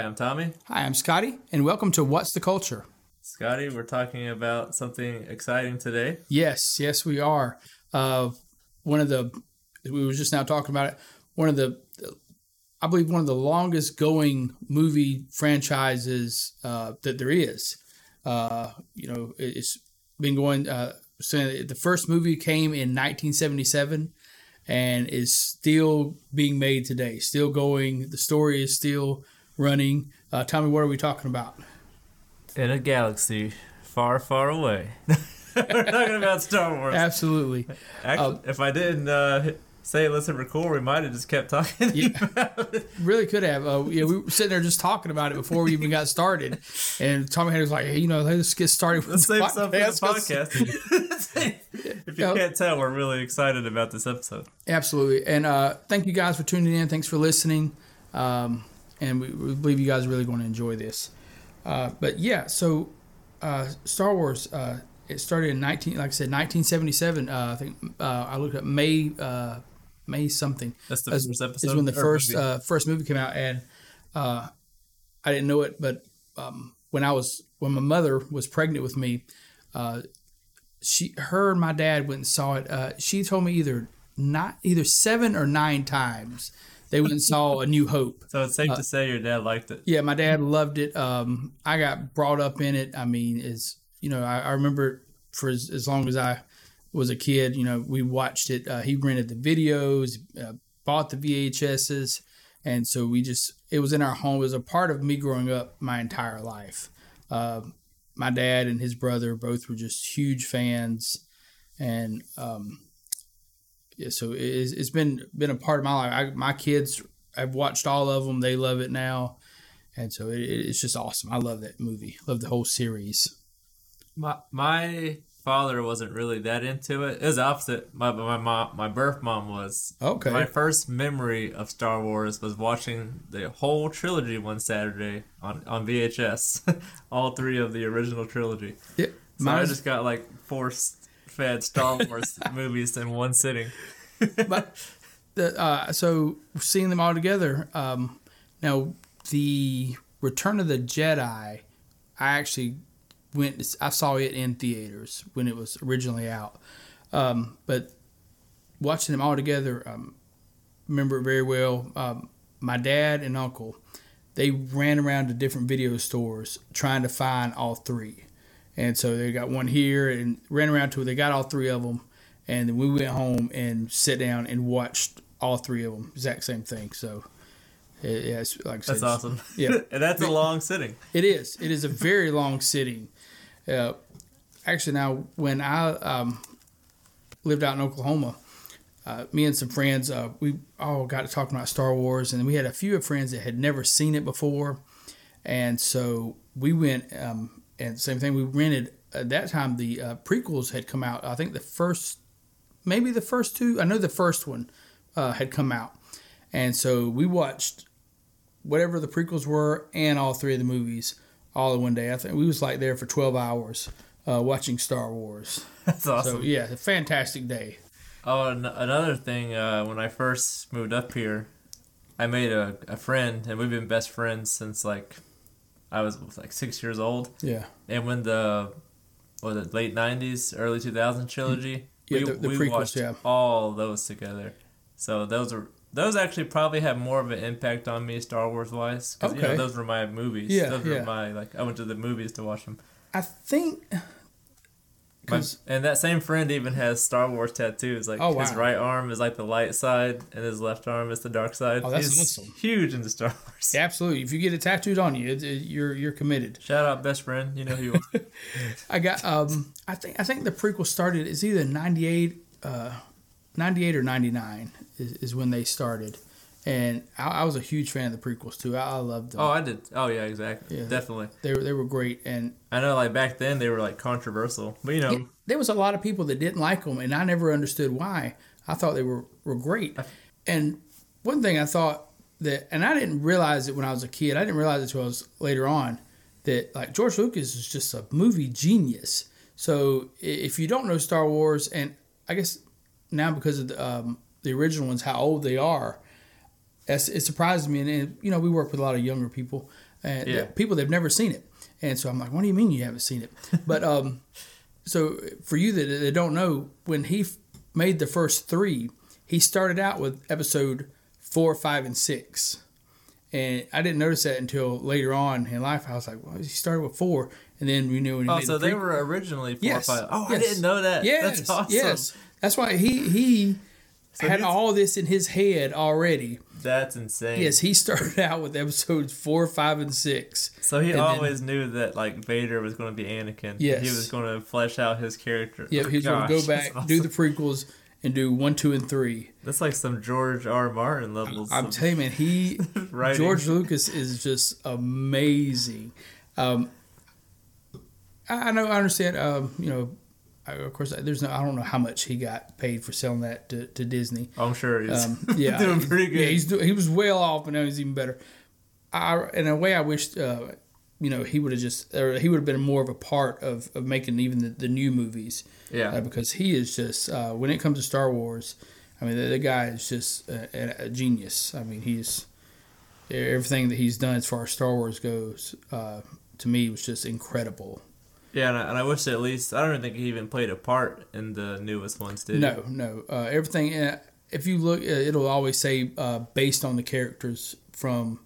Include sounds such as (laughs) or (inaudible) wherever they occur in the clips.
Hi, I'm Tommy. Hi, I'm Scotty, and welcome to What's the Culture? Scotty, we're talking about something exciting today. Yes, yes, we are. Uh, one of the, we were just now talking about it, one of the, I believe one of the longest going movie franchises uh, that there is. Uh, you know, it's been going, uh, so the first movie came in 1977 and is still being made today, still going. The story is still running. Uh, tell me, what are we talking about? In a galaxy far, far away. (laughs) We're talking about Star Wars. Absolutely. Actually, uh, if I didn't uh, say let's hit record, we might have just kept talking. Yeah, (laughs) really could have. Uh, yeah, we were sitting there just talking about it before we even got started, and Tommy had was like, hey, you know, let's get started with let's the save something for the (laughs) podcast. if you can't tell, we're really excited about this episode. Absolutely, and uh, thank you guys for tuning in. Thanks for listening, um, and we, we, believe you guys are really going to enjoy this. Uh, but yeah, so uh, Star Wars. Uh, it started in 19, like I said, 1977. Uh, I think I looked up May May something. That's the first episode. Is when the first movie. Uh, first movie came out, and uh, I didn't know it, but um, when I was when my mother was pregnant with me, uh, she her and my dad went and saw it. Uh, she told me either not either seven or nine times they went and saw A New Hope. So it's safe uh, to say your dad liked it. Yeah, my dad loved it. Um, I got brought up in it. I mean, is you know I, I remember for as, as long as I was a kid, you know, we watched it. Uh, he rented the videos, uh, bought the VHSs, and so we just it was in our home. It was a part of me growing up my entire life. Uh, my dad and his brother both were just huge fans, and um, yeah, so it's, it's been been a part of my life. I, my kids, I've watched all of them. They love it now, and so it, it's just awesome. I love that movie. Love the whole series. My my father wasn't really that into it. It was opposite. My my mom, my birth mom was. Okay. My first memory of Star Wars was watching the whole trilogy one Saturday on on VHS, (laughs) all three of the original trilogy. Yeah. So I just got like force fed Star Wars (laughs) movies in one sitting. (laughs) but the uh, so seeing them all together. Um, now the Return of the Jedi, I actually went. I saw it in theaters when it was originally out, um, but watching them all together, um, remember it very well. Um, my dad and uncle, they ran around to different video stores trying to find all three, and so they got one here and ran around to it. They got all three of them, and then we went home and sat down and watched all three of them. Exact same thing. So. Yeah, it's like I said, that's awesome. Yeah, (laughs) and that's a long sitting. It is. It is a very long sitting. Uh, actually, now when I um, lived out in Oklahoma, uh, me and some friends, uh, we all got to talking about Star Wars, and we had a few of friends that had never seen it before, and so we went. Um, and same thing, we rented at that time. The uh, prequels had come out. I think the first, maybe the first two. I know the first one uh, had come out, and so we watched whatever the prequels were and all three of the movies all in one day. I think we was like there for 12 hours uh, watching Star Wars. (laughs) That's awesome. So yeah, a fantastic day. Oh, another thing, uh, when I first moved up here, I made a, a friend, and we've been best friends since like I was like six years old. Yeah. And when the was it late '90s, early 2000 trilogy, mm. yeah, we, the, the we prequels, watched yeah. all those together. So those are those actually probably have more of an impact on me Star Wars wise because okay. you know those were my movies. Yeah, those yeah. were my like I went to the movies to watch them. I think. And that same friend even has Star Wars tattoos. Like oh, wow. his right arm is like the light side, and his left arm is the dark side. Oh, that's He's awesome. Huge into Star Wars. Yeah, absolutely. If you get it tattooed on you, it, it, you're you're committed. Shout out best friend. You know who you are. (laughs) I got. Um, I think I think the prequel started. It's either 98, uh, 98 or ninety nine is, is when they started and I, I, was a huge fan of the prequels too. I, I loved them. Oh, I did. Oh, yeah, exactly. Yeah, definitely. They were they were great, and I know like back then they were like controversial, but you know it, there was a lot of people that didn't like them, and I never understood why. I thought they were were great, and one thing I thought that, and I didn't realize it when I was a kid. I didn't realize it until I was later on that like George Lucas is just a movie genius. So if you don't know Star Wars, and I guess now because of the, um, the original ones, how old they are it surprises me, and, and, you know we work with a lot of younger people. and Yeah. people that've never seen it. And so I'm like, what do you mean you haven't seen it? (laughs) But um, so for you that, that don't know, when he f- made the first three, he started out with episode four, five, and six. And I didn't notice that until later on in life. I was like, well, he started with four. And then we knew when he Oh, so the they were originally four Yes, or five. Oh, I didn't know that. Yes, That's awesome. yes. That's why he he had all this in his head already. That's insane. Yes, he (laughs) started out with episodes four, five, and six. So he And then- always knew that like Vader was going to be Anakin. Yes. He was going to flesh out his character. Yeah, Oh, he was going to go (laughs) back, that's do the prequels, and do one, two, and three. That's like some George R. Martin levels. I'm telling you, man, he. (laughs) George Lucas is just amazing. Um, I, I know, I understand. Um, you know, I, of course, there's no, I don't know how much he got paid for selling that to, to Disney. I'm sure he's Um, (laughs) yeah, doing pretty good. Yeah, he's do, he was well off, and now he's even better. I, in a way, I wish, uh, you know, he would have just, or he would have been more of a part of, of making even the, the new movies. Yeah. uh, because he is just uh, when it comes to Star Wars, I mean, the, the guy is just a, a, a genius. I mean, he's everything that he's done as far as Star Wars goes. Uh, to me, was just incredible. Yeah, and I, and I wish at least I don't even think he even played a part in the newest ones. Did he? No, no. Uh, everything. Uh, if you look, uh, it'll always say uh, based on the characters from,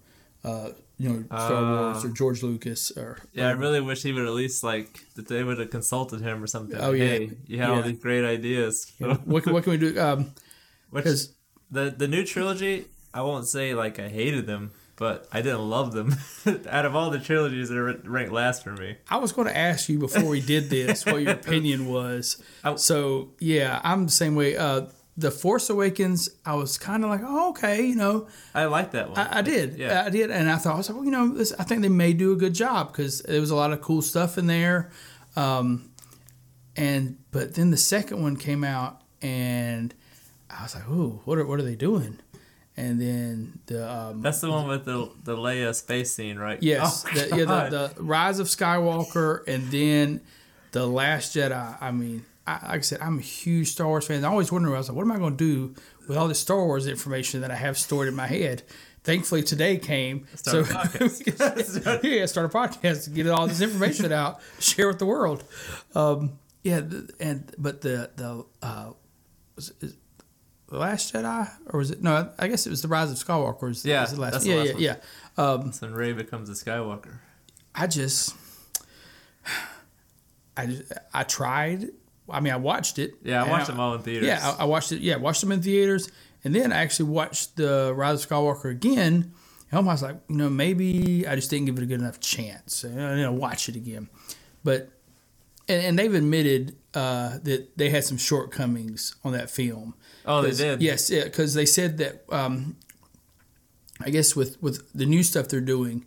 uh, you know, Star. Wars or George Lucas or. Yeah, I really wish he would at least like that they would have consulted him or something. Oh, yeah. Hey, you had all these great ideas. (laughs) what, can, what can we do? Um, (laughs) Which the the new trilogy, I won't say like I hated them, but I didn't love them. (laughs) Out of all the trilogies, they're ranked last for me. I was going to ask you before we did this what your opinion was. I- So yeah, I'm the same way. Uh, the Force Awakens, I was kind of like, oh, okay, you know, I like that one. I, I did, Yeah. I did, and I thought I was like, well, you know, this, I think they may do a good job because there was a lot of cool stuff in there. Um, and but then the second one came out, and I was like, ooh, what are what are they doing? And then the um, That's the one with the the Leia space scene, right? Yes, Oh, the, yeah, the, the Rise of Skywalker, and then the Last Jedi. I mean, I, like I said, I'm a huge Star Wars fan. I always wonder, I was like, what am I going to do with all this Star Wars information that I have stored in my head? Thankfully, today came. Start so (laughs) (laughs) yeah, start a podcast to get all this information out, share with the world. Um, yeah, and but the the uh, the Last Jedi or was it? No, I guess it was the Rise of Skywalker. Was, Yeah, was the last. that's the yeah, last yeah, one. yeah. Um, That's when Rey becomes a Skywalker. I just, I just, I tried. I mean, I watched it. Yeah, I watched them all in theaters. Yeah, I, I watched it. Yeah, watched them in theaters, and then I actually watched the Rise of Skywalker again. And I was like, you know, maybe I just didn't give it a good enough chance. And I didn't watch it again, but and, and they've admitted uh, that they had some shortcomings on that film. Oh, they did? Yes, yeah, because they said that. Um, I guess with with the new stuff they're doing,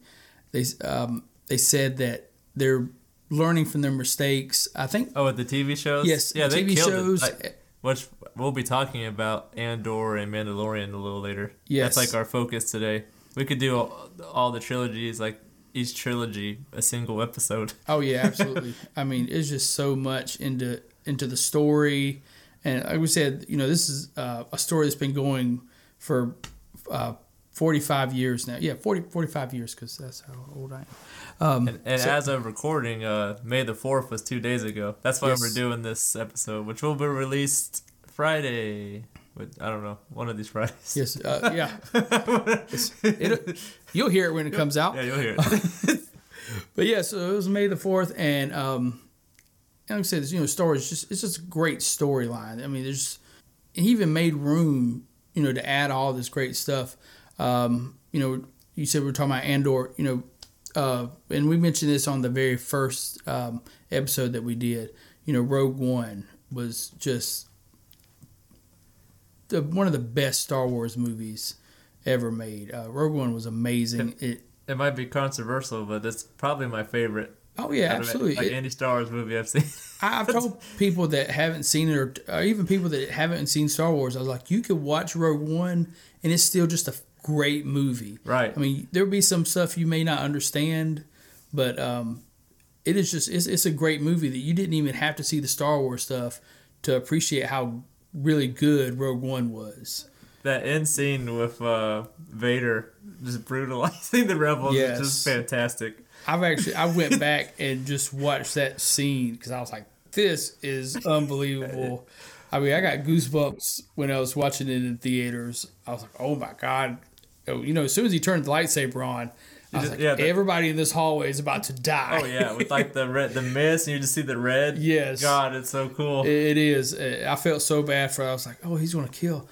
they um, they said that they're learning from their mistakes. I think Oh, with the TV shows. yes, yeah, they TV shows. Like, which we'll be talking about Andor and Mandalorian a little later. Yes. that's like our focus today. We could do all, all the trilogies, like each trilogy, a single episode. (laughs) Oh yeah, absolutely. I mean, it's just so much into into the story, and like we said, you know, this is uh, a story that's been going for uh, 45 years now. Yeah, 40, 45 years because that's how old I am. Um, And, and so- as of recording, uh, May the fourth was two days ago. That's why Yes. we're doing this episode, which will be released Friday. With, I don't know, one of these Fridays. yes, uh, (laughs) yeah. It, you'll hear it when it comes out. Yeah, you'll hear it. (laughs) But yeah, so it was May the fourth, and um, and like I said, this, you know, Star Wars just it's just a great storyline. I mean, there's and he even made room, you know, to add all this great stuff. Um, you know, you said we were talking about Andor, you know, uh, and we mentioned this on the very first um, episode that we did. You know, Rogue One was just the, one of the best Star Wars movies ever made. Uh, Rogue One was amazing. It it might be controversial, but it's probably my favorite. oh yeah, it. absolutely. Like It- any Star Wars movie I've seen. (laughs) I've told (laughs) people that haven't seen it, or, or even people that haven't seen Star Wars, I was like, you could watch Rogue One, and it's still just a great movie. Right. I mean, there'll be some stuff you may not understand, but um, it is just it's, it's a great movie that you didn't even have to see the Star Wars stuff to appreciate how really good Rogue One was. that end scene with uh, Vader just brutalizing the rebels Yes. is just fantastic. I've actually I went back and just watched that scene because I was like, this is unbelievable. I mean, I got goosebumps when I was watching it in theaters. I was like, oh my god. Oh, You know, as soon as he turned the lightsaber on, just- like, yeah, the- everybody in this hallway is about to die. Oh yeah, with like the red, the mist, and you just see the red. Yes. God, it's so cool. It- it is. Uh, I felt so bad for. I was like, oh, he's going to kill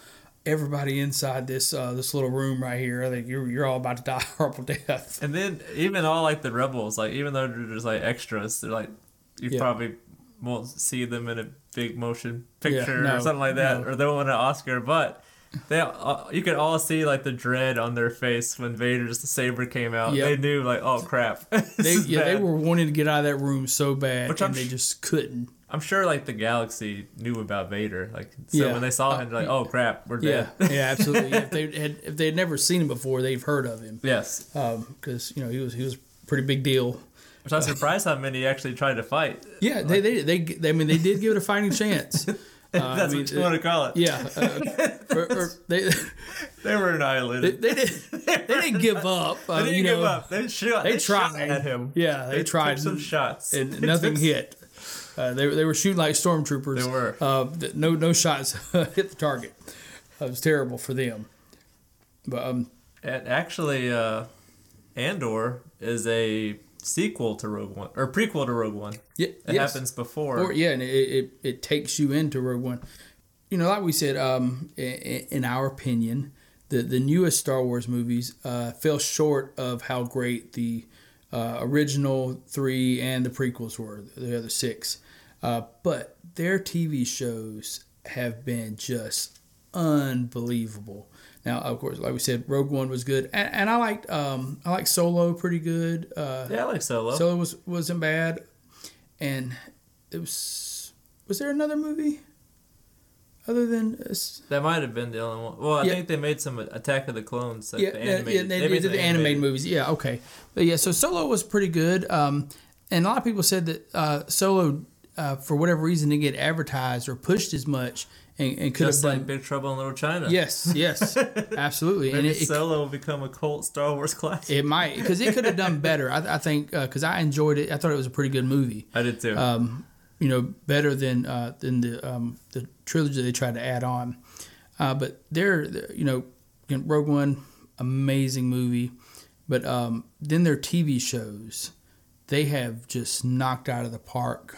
everybody inside this uh, this little room right here. I think you're you're all about to die horrible death. And then even all like the rebels, like even though they're just like extras, they're like you Yeah. probably won't see them in a big motion picture no, or something like that, no. or they won't win an Oscar. But they, uh, you could all see like the dread on their face when Vader's the saber came out. Yep. They knew like, oh crap. (laughs) They yeah, they were wanting to get out of that room so bad, Which and I'm they just couldn't. I'm sure like the galaxy knew about Vader. Like so Yeah. when they saw him, they're like, oh crap, we're Yeah, dead. yeah, (laughs) absolutely. if they had if they had never seen him before, they've heard of him yes. because you know he was he was a pretty big deal. Which I'm surprised how many actually tried to fight. Yeah, they, they they they I mean they did give it a fighting chance. (laughs) Uh, (laughs) I That's mean, what you want to call it. Yeah, uh, (laughs) or, or they, (laughs) They were they annihilated. they did they didn't give up. Uh, They didn't you give up. They shot. they They, shot tried. at him. Yeah, they, They tried some shots. and nothing hit. Uh, they they were shooting like stormtroopers. They were. Uh, no no shots hit the target. It was terrible for them. But um, And actually, uh, Andor is a sequel to Rogue One or prequel to Rogue One. yeah, It yes. happens before. Or yeah, and it, it it takes you into Rogue One. You know, like we said, um, in our opinion, the the newest Star Wars movies uh, fell short of how great the uh, original three and the prequels were, the other six. Uh, but their TV shows have been just unbelievable. Now, of course, like we said, Rogue One was good, and, and I liked um, I liked Solo pretty good. Uh, yeah, I like Solo. Solo was wasn't bad, and it was. Was there another movie other than this? that might have been the only one. Well, I Yeah. think they made some Attack of the Clones. Like yeah, the animated, yeah, they, made did the animated movies. Yeah, okay, but yeah, so Solo was pretty good. Um, and a lot of people said that uh, Solo, uh, for whatever reason, didn't get advertised or pushed as much, and, and could Just have like done. Big Trouble in Little China. Yes, yes, (laughs) absolutely, and it, Solo will become a cult Star Wars classic. it might because it could have done (laughs) better. I, I think because I enjoyed it. I thought it was a pretty good movie. I did too. um, you know, better than uh, than the um, the trilogy they tried to add on. Uh, but they're, you know, Rogue One, amazing movie. But um, then their TV shows, they have just knocked out of the park.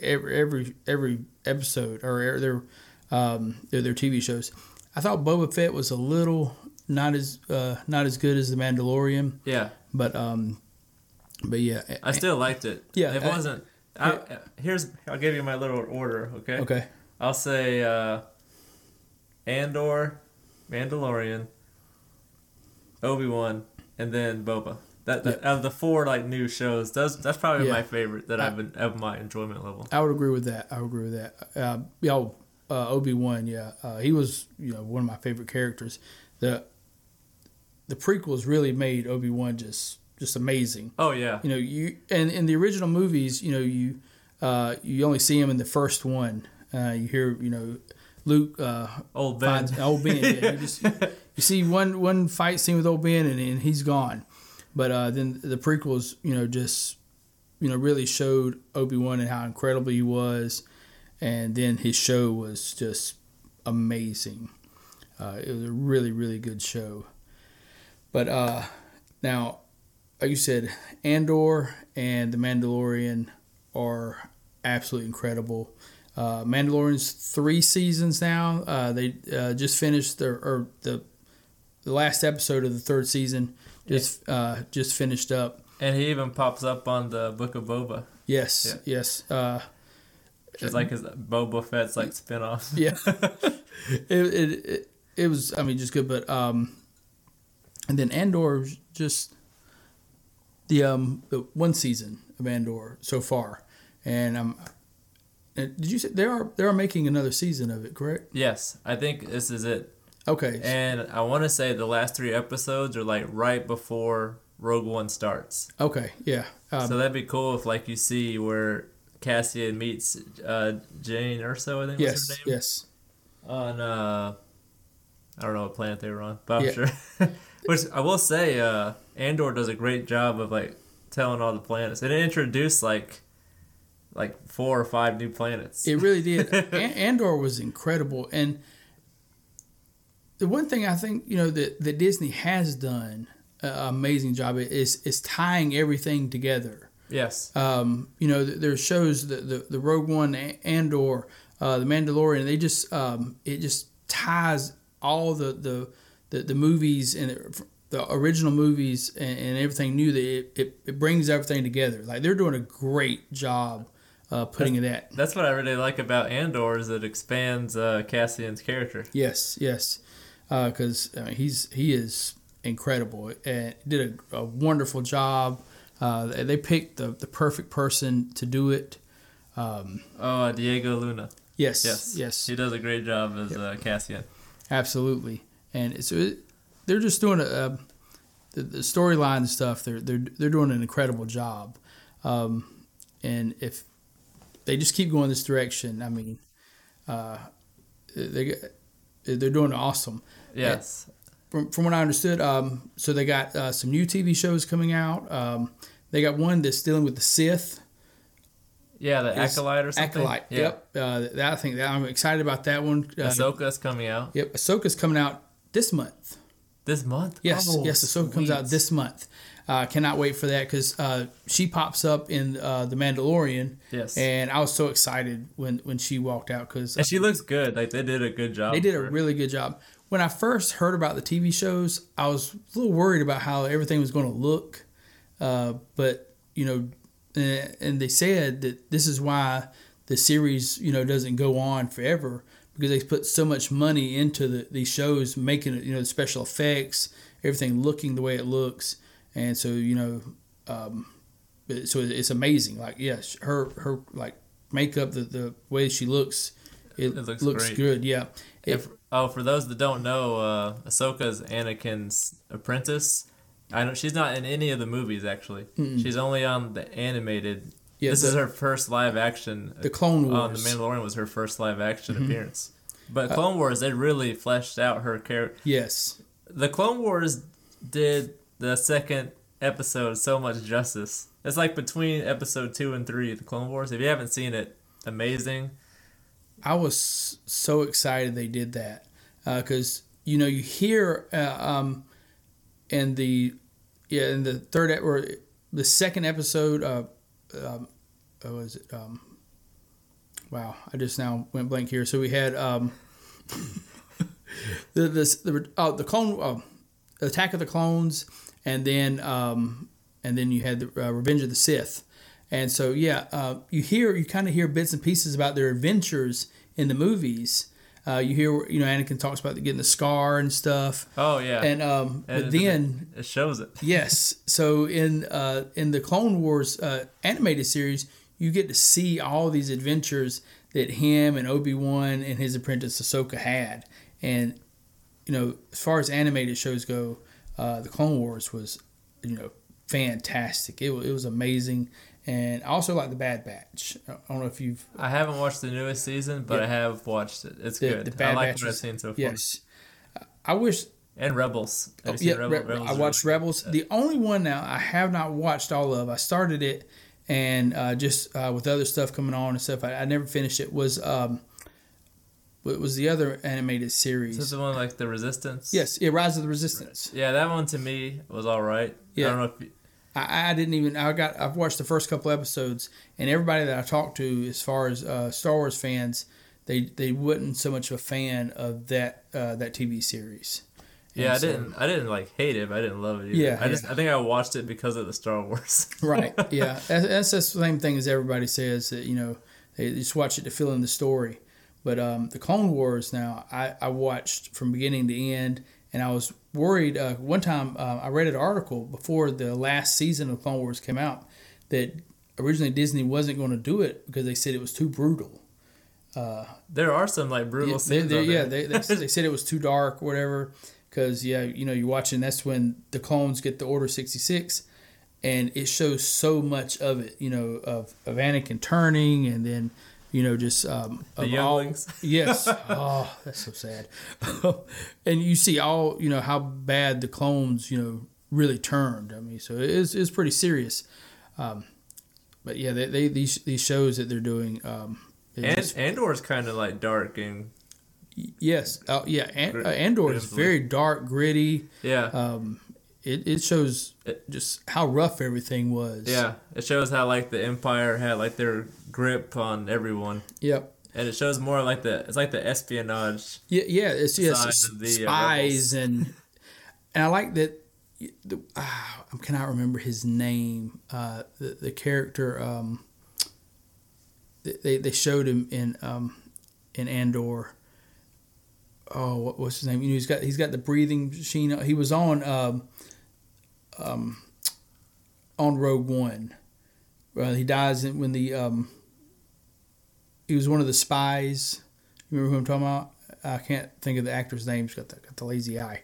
Every every every episode or their um, their, their TV shows. I thought Boba Fett was a little not as uh, not as good as the Mandalorian, yeah, but um, but yeah, I still liked it. Yeah, it I- wasn't. I, here's I'll give you my little order. Okay. okay, I'll say uh, Andor, Mandalorian, Obi Wan, and then Boba. That, that of the four like new shows, that's that's probably Yeah. my favorite that I've been of my enjoyment level. I would agree with that. I would agree with that. Uh, yeah, uh, Obi Wan. Yeah, uh, he was you know one of my favorite characters. The the prequels really made Obi Wan just just amazing. Oh yeah, You know, you and in the original movies, you know, you uh, you only see him in the first one. Uh, you hear you know Luke uh, old Ben. finds old Ben. Yeah, you (laughs) just you see one one fight scene with old Ben and, and he's gone. But uh, then the prequels, you know, just you know really showed Obi Wan and how incredible he was, and then his show was just amazing. Uh, it was a really really good show. But uh, now, like you said, Andor and the Mandalorian are absolutely incredible. Uh, Mandalorian's three seasons now. Uh, they uh, just finished their or the the last episode of the third season. Just uh, just finished up. and he even pops up on the Book of Boba. Yes, yes. Uh, It's like his Boba Fett's like spinoff. yeah, (laughs) (laughs) it, it it it was. I mean, just good. But um, and then Andor just the um the one season of Andor so far, and um, did you say they are they are making another season of it? Correct. Yes, I think this is it. Okay. And I want to say the last three episodes are like right before Rogue One starts. Okay. Yeah. Um, so that'd be cool if like you see where Cassian meets uh, Jane Urso, I think was yes. her name. Yes. On uh, I don't know what planet they were on, but I'm Yeah. sure. (laughs) Which I will say, uh, Andor does a great job of like telling all the planets. And it introduced like like four or five new planets. It really did. (laughs) Andor was incredible, and the one thing I think you know that, that Disney has done an amazing job is is tying everything together. yes. Um, you know, th- there's shows the, the the Rogue One, Andor, uh, the Mandalorian. They just um, it just ties all the the the, the movies and the, the original movies and, and everything new. That it, it, it brings everything together. Like they're doing a great job uh, putting that. That's what I really like about Andor is it expands uh, Cassian's character. Yes, yes, because I mean, he's he is incredible and did a, a wonderful job. Uh, they picked the, the perfect person to do it. Um, Oh, uh, Diego Luna. yes, Yes. yes, He does a great job as uh, Cassian. absolutely. And so it, they're just doing a, a the, the storyline stuff. They're they're they're doing an incredible job. Um, and if they just keep going this direction, I mean, uh, they they're doing awesome. Yes. from, from what I understood, um, so they got uh, some new TV shows coming out. Um, they got one that's dealing with the Sith. Yeah, the It's Acolyte or something. Acolyte. Yeah. Yep. Uh, that I think that I'm excited about that one. Uh, Ahsoka's coming out Yep. Ahsoka's coming out this month. this month. Yes. Oh, yes. Ahsoka comes out this month. Uh, cannot wait for that because uh, she pops up in uh, the Mandalorian, Yes. and I was so excited when when she walked out because And she looks good. Like they did a good job. They did a her. really good job. When I first heard about the TV shows, I was a little worried about how everything was going to look. Uh, but you know, and, and they said that this is why the series, you know, doesn't go on forever because they put so much money into the, these shows, making it, you know, the special effects, everything looking the way it looks, and so you know, um, so it's amazing. Like, yes, her her like makeup, the the way she looks, it, It looks looks, great. good. Yeah. If, oh, for those that don't know, uh, Ahsoka's Anakin's apprentice. I know she's not in any of the movies actually. She's only on the animated. Yeah, this the- is her first live action. the Clone Wars on the. Mandalorian was her first live action Mm-hmm. appearance. But Uh, Clone Wars, they really fleshed out her character. yes. The Clone Wars did the second episode so much justice. It's like between episode two and three, the Clone Wars. If you haven't seen it, amazing. I was so excited they did that because you know you hear uh, um, in the yeah in the third or the second episode uh, um, what was it um, wow I just now went blank here so we had um, (laughs) the this the oh the clone oh, Attack of the Clones and then um, and then you had the uh, Revenge of the Sith. And so yeah uh, you hear you kind of hear bits and pieces about their adventures in the movies. Uh, you hear you know Anakin talks about getting the scar and stuff, Oh yeah, and um, And but it- then it shows it. (laughs) yes, so in uh, in the Clone Wars uh, animated series, you get to see all these adventures that him and Obi Wan and his apprentice Ahsoka had, and you know as far as animated shows go, uh, the Clone Wars was you know fantastic. It was, it was amazing, and I also like the Bad Batch. I don't know if you've I haven't watched the newest season, but Yeah. I have watched it. It's The- good. the I Bad like Batch what I've seen so far. yes. I wish And Rebels. Oh, yeah, Rebel- Re- Rebels? I watched really Rebels. The only one now I have not watched all of. I started it, and uh, just uh, with other stuff coming on and stuff, I, I never finished it. Was um, what was the other animated Is this series? the one like the Resistance? Yes, yeah, Rise of the Resistance. Yeah, that one to me was all right. Yeah. I don't know if you, I, I didn't even. I got. I've watched the first couple episodes, and everybody that I talked to, as far as uh, Star Wars fans, they they wasn't so much a fan of that uh, that TV series. yeah, And I so- didn't. I didn't like hate it. but I didn't love it either. Yeah, I just. I think I watched it because of the Star Wars. (laughs) right yeah that's, that's the same thing as everybody says that you know they just watch it to fill in the story but um, the clone wars now I, I watched from beginning to end and i was worried uh, one time uh, i read an article before the last season of clone wars came out that originally disney wasn't going to do it because they said it was too brutal there are some like brutal yeah, they, scenes. they, on yeah they, they, they said it was too dark or whatever because yeah you know you're watching that's when the clones get the order 66 and it shows so much of it you know of, of anakin turning and then You know, just um, The younglings. All, (laughs) yes. oh, that's so sad. (laughs) and you see all you know how bad the clones you know really turned. I mean, so it is it's pretty serious. Um, but yeah, they, they these these shows that they're doing. Um, And just- Andor's kind of like dark and yes, uh, yeah, and, uh, Andor is very dark, gritty. yeah, Um, it, it shows It- just how rough everything was. yeah. It shows how like the Empire had like their grip on everyone, Yep. and it shows more like the it's like the espionage. Yeah, yeah, it's yes, Side it's of the, uh, spies and and I like that. The, ah, I cannot remember his name. Uh, the the character um, they they showed him in um, in Andor. Oh, what, what's his name? You know, he's got he's got the breathing machine. He was on um, um, on Rogue One. Well, he dies in, when the um, he was one of the spies. You remember who I'm talking about? I can't think of the actor's name. He's got the, got the lazy eye.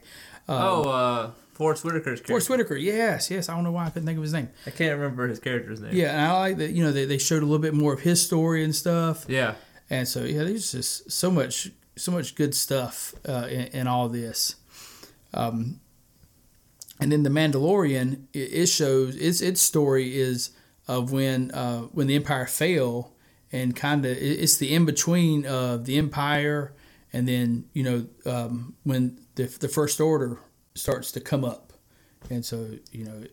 oh, uh, Forest Whitaker's character. Forest Whitaker. Yes, yes. I don't know why I couldn't think of his name. I can't remember his character's name. Yeah, and I like that. You know, they, they showed a little bit more of his story and stuff. Yeah. And so yeah, there's just so much so much good stuff uh, in, in all this. Um, and then the Mandalorian, it, it shows its its story is of when uh, when the Empire fell, and kind of it's the in between of the Empire, and then you know um, when the the First Order starts to come up, and so you know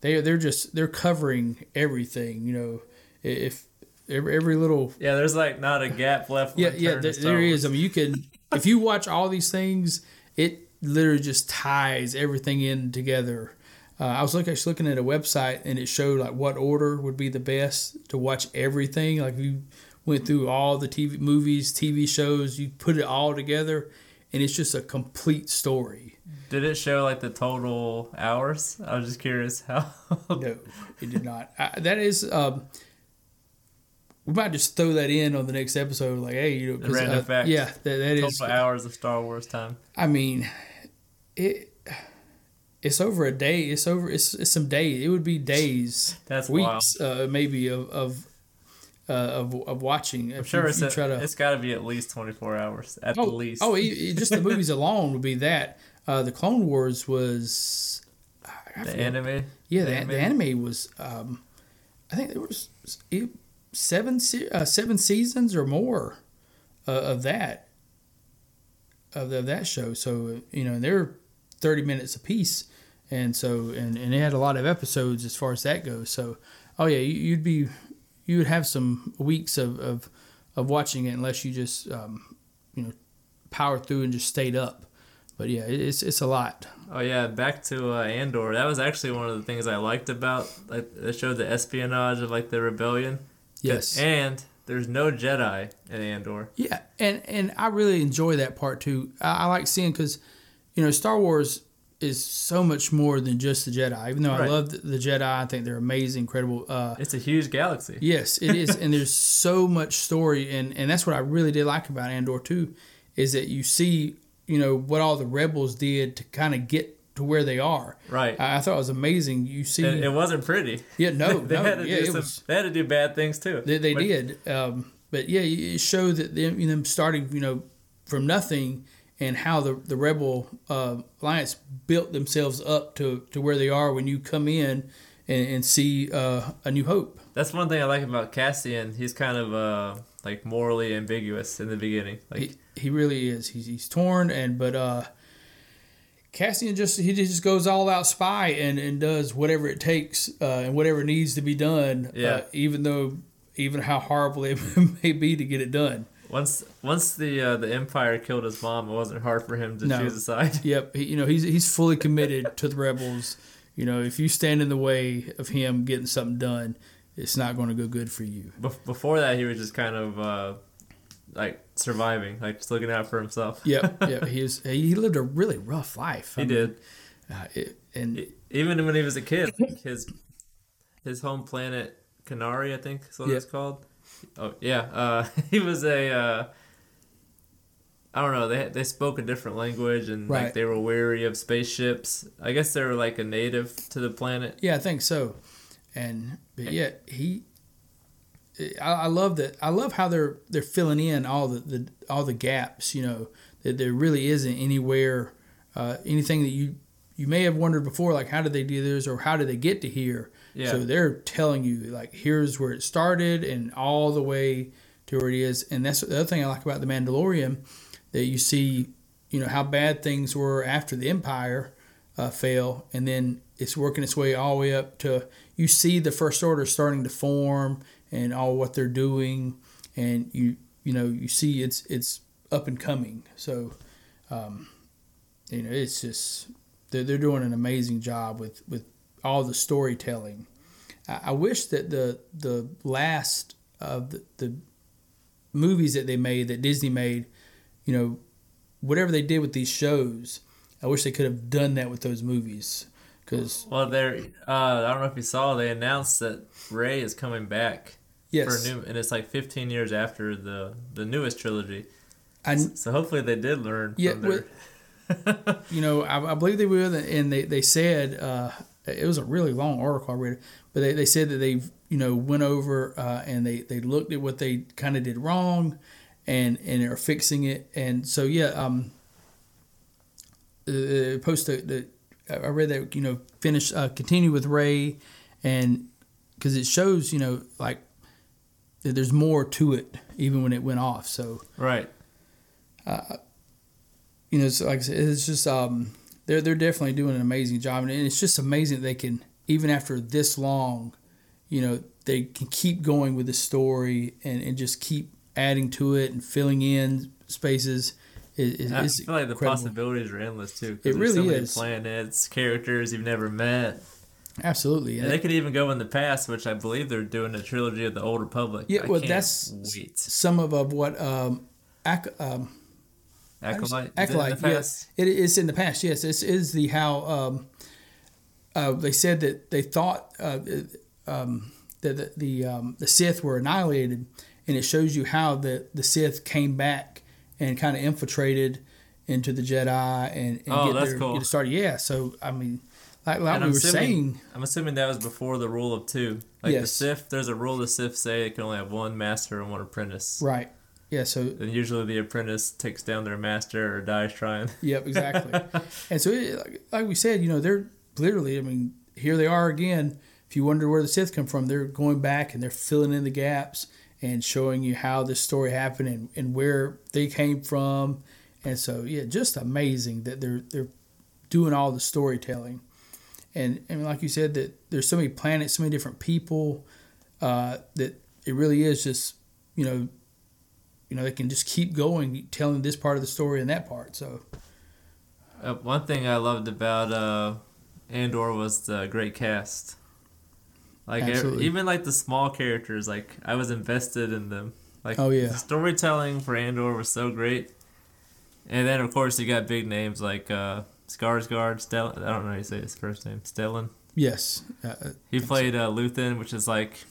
they they're just they're covering everything. You know if every, every little Yeah, there's like not a gap left. yeah, yeah, there, there is. I mean, you can if you watch all these things, it literally just ties everything in together. Uh, I was looking, actually looking at a website, and it showed like what order would be the best to watch everything. Like you went through all the TV movies, TV shows, you put it all together, and it's just a complete story. Did it show like the total hours? I was just curious how. (laughs) No, it did not. I, that is. Um, we might just throw that in on the next episode, like, hey, you know, Random uh, fact. yeah, that, that is total hours of Star Wars time. I mean, it it's over a day. It's over. It's, it's some days. It would be days, That's weeks, uh, maybe of of uh, of, of watching. I'm sure it's, a, it's got to be at least 24 hours at oh, the least. oh, e- just the (laughs) movies alone would be that. Uh, the Clone Wars was. I the forget. anime. Yeah, the, anime? the anime was. Um, I think there was seven uh, seven seasons or more uh, of that of, of that show. So you know they're thirty minutes a piece, and so and and it had a lot of episodes as far as that goes. So oh yeah, you, you'd be you would have some weeks of of, of watching it unless you just um, you know power through and just stayed up. But yeah, it- it's it's a lot. Oh yeah, back to uh, Andor. That was actually one of the things I liked about like it showed the espionage of like the rebellion. Yes. And there's no Jedi in Andor. Yeah, and and I really enjoy that part too. I, I like seeing because, you know, Star Wars is so much more than just the Jedi. Even though I love the, the Jedi, I think they're amazing, incredible. Uh, It's a huge galaxy. yes, it is, (laughs) and there's so much story, and and that's what I really did like about Andor too, is that you see, you know, what all the rebels did to kind of get to where they are. Right. I, I thought it was amazing. You see, it, it wasn't pretty. yeah, no, (laughs) they no, had to yeah, do some. was. They had to do bad things too. They, they But did. Um, but yeah, it showed that them, you know, them starting, you know, from nothing and how the, the Rebel uh, Alliance built themselves up to, to where they are when you come in and, and see uh, A New Hope. That's one thing I like about Cassian. He's kind of uh like morally ambiguous in the beginning. Like He, he really is. He's, he's torn, and but uh, Cassian just he just goes all out spy and, and does whatever it takes uh, and whatever needs to be done. Yeah. Uh, even though even how horrible it (laughs) may be to get it done. Once once the uh, the Empire killed his mom, it wasn't hard for him to No. choose a side. (laughs) Yep, he, you know he's he's fully committed to the rebels. You know, if you stand in the way of him getting something done, it's not going to go good for you. Bef- before that, he was just kind of uh, like surviving, like just looking out for himself. Yep, yep. (laughs) He is. He lived a really rough life. I He mean, did. uh, it, and Even when he was a kid, like his his home planet Kenari, I think is what Yeah. it's called. Oh yeah, uh, (laughs) he was a. Uh, I don't know. They they spoke a different language and Right. like they were wary of spaceships. I guess they were like a native to the planet. yeah, I think so. And but yet he, I, I love that. I love how they're they're filling in all the, the all the gaps. You know that there really isn't anywhere uh, anything that you you may have wondered before, like how did they do this or how did they get to here. Yeah. So they're telling you like here's where it started and all the way to where it is. And that's the other thing I like about the Mandalorian that you see, you know, how bad things were after the Empire uh, fell, and then it's working its way all the way up to you see the First Order starting to form and all what they're doing, and you you know you see it's it's up and coming. So, um, you know, it's just they're, they're doing an amazing job with with all the storytelling. I, I wish that the the last of the, the movies that they made that Disney made, you know, whatever they did with these shows, I wish they could have done that with those movies. Because Well, they're. Uh, I don't know if you saw. They announced that Rey is coming back yes, for a new, and it's like 15 years after the the newest trilogy. I So hopefully they did learn. Yeah, from their, you know I, I believe they will, and they they said uh, it was a really long article I read, but they, they said that they you know went over uh, and they they looked at what they kind of did wrong, and and are fixing it, and so yeah um. Uh, post the, the I read that you know finish uh, continue with Rey, and because it shows you know like that there's more to it even when it went off. So right. You know, so like I said, it's just um, they're they're definitely doing an amazing job, and it's just amazing that they can even after this long, you know, they can keep going with the story and, and just keep adding to it and filling in spaces. It, I it's feel like the incredible. possibilities are endless too. It really so many is. Planets, characters you've never met, Absolutely, and they could even go in the past, which I believe they're doing a trilogy of the Old Republic. Yeah, I well, that's- wait. some of, of what um, ac- um, Acolyte. Acolyte, Is it in the yes, it is in the past. Yes, this is the how um, uh, they said that they thought uh, um, that the the, um, the Sith were annihilated, and it shows you how the the Sith came back and kind of infiltrated into the Jedi and, and Oh, get that's their, cool. get it started. Yeah, so I mean, like, like we I'm were assuming, saying, I'm assuming that was before the rule of two. Like the Yes. Sith, there's a rule the Sith say it can only have one master and one apprentice. right? Yeah, so And usually the apprentice takes down their master or dies trying. (laughs) Yep, exactly. (laughs) and so, it, like, like we said, you know, they're literally, I mean, here they are again. If you wonder where the Sith come from, they're going back and they're filling in the gaps and showing you how this story happened and, and where they came from. And so, yeah, just amazing that they're they're doing all the storytelling. And and like you said, that there's so many planets, so many different people, uh, that it really is just, you know, you know, they can just keep going, telling this part of the story and that part. So. Uh, one thing I loved about uh, Andor was the great cast. Like even like the small characters, like I was invested in them. Like Oh, yeah. the storytelling for Andor was so great. And then of course you got big names like uh, Skarsgård, Stellan. I don't know how you say his first name. Stellan. Yes. Uh, uh, He played uh, Luthen, which is like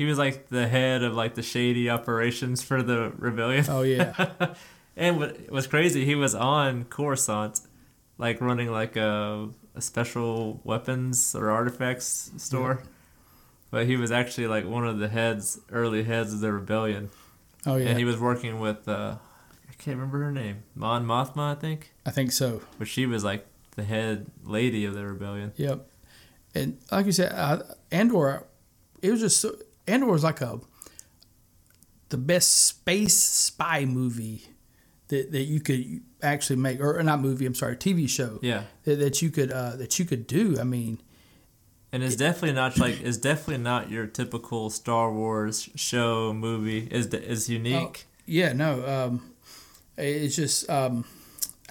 he was like the head of like the shady operations for the rebellion. oh yeah. (laughs) and what was crazy, he was on Coruscant, like running like a, a special weapons or artifacts store. But he was actually like one of the heads, early heads of the rebellion, Oh yeah. and he was working with uh, I can't remember her name, Mon Mothma, I think, I think so. but she was like the head lady of the rebellion. Yep. And like you said, uh, Andor, it was just so, Andor was like a the best space spy movie that, that you could actually make, or not movie. I'm sorry, TV show Yeah, that, that you could uh, that you could do. I mean, and it's definitely not like it's definitely not your typical Star Wars show movie. is is unique. yeah, no, um, it's just um,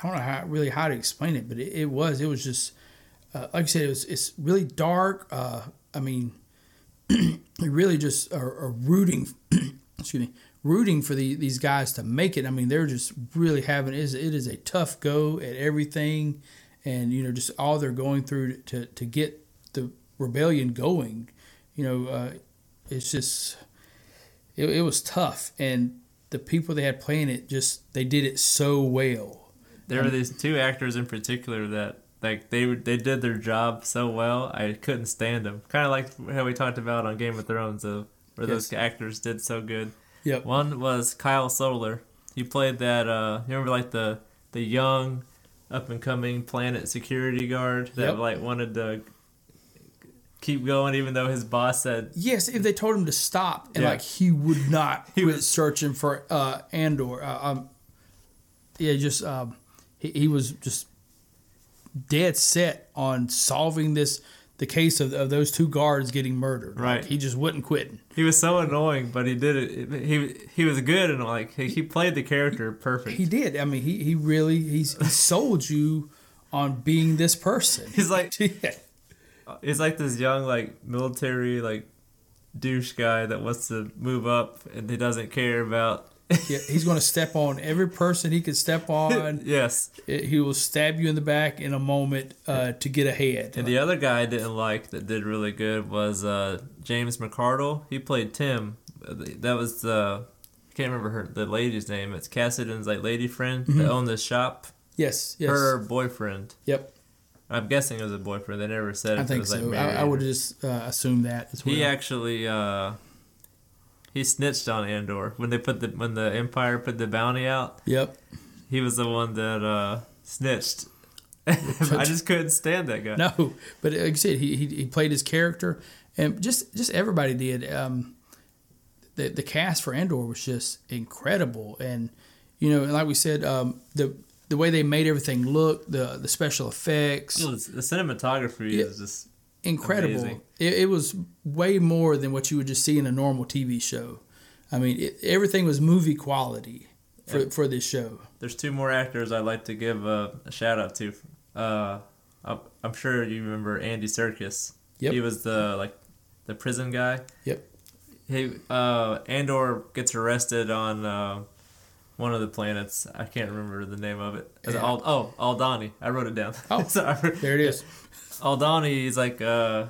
I don't know how really how to explain it, but it, it was it was just uh, like I said, it was it's really dark. Uh, I mean, (clears throat) really just are, are rooting, (clears throat) excuse me, rooting for the, these guys to make it. I mean, they're just really having it is it is a tough go at everything, and you know just all they're going through to to get the rebellion going. You know, uh, it's just it, it was tough, and the people they had playing it just they did it so well. There were these two actors in particular that like they they did their job so well. I couldn't stand them. Kind of like how we talked about on Game of Thrones of where those actors did so good. Yep. One was Kyle Soller. He played that. Uh, you remember like the the young, up and coming planet security guard that Yep. like wanted to keep going even though his boss said Yes, if they told him to stop, and Yeah. like he would not (laughs) He was- searching for uh, Andor. Uh, um, yeah, just um, he, he was just dead set on solving this the case of, of those two guards getting murdered. Like, Right. he just wouldn't quit. he was so annoying, but he did it. He he was good and like he, he played the character perfect. He did. I mean, he he really he's he sold you on being this person. (laughs) He's like (laughs) yeah. he's like this young like military like douche guy that wants to move up and he doesn't care about. He's going to step on every person he can step (laughs) on. yes, he will stab you in the back in a moment uh, to get ahead. and the other guy I didn't like that did really good was uh, James McArdle. He played Tim. That was the I can't remember her the lady's name. It's Cassidy's like lady friend that owned this shop. yes, yes. Her boyfriend. Yep. I'm guessing it was a boyfriend. They never said I if it think was like so. I, married. I would just uh, assume that as well. He actually uh, he snitched on Andor when they put the when the Empire put the bounty out. Yep. He was the one that uh, snitched. (laughs) I just couldn't stand that guy. No, but like I said, he, he he played his character, and just just everybody did. Um, the the cast for Andor was just incredible, and you know, and like we said, um, the the way they made everything look, the the special effects, The the cinematography Yeah. is just incredible. It, it was way more than what you would just see in a normal TV show. I mean, it, everything was movie quality for, Yeah. for this show. there's two more actors I'd like to give a, a shout out to. Uh, I'm, sure you remember Andy Serkis. Yep. He was the like the prison guy. Yep. He uh, Andor gets arrested on uh, one of the planets. I can't remember the name of it. Yeah. Oh, Aldhani. I wrote it down. Oh, (laughs) sorry. There it is. Aldhani is like uh,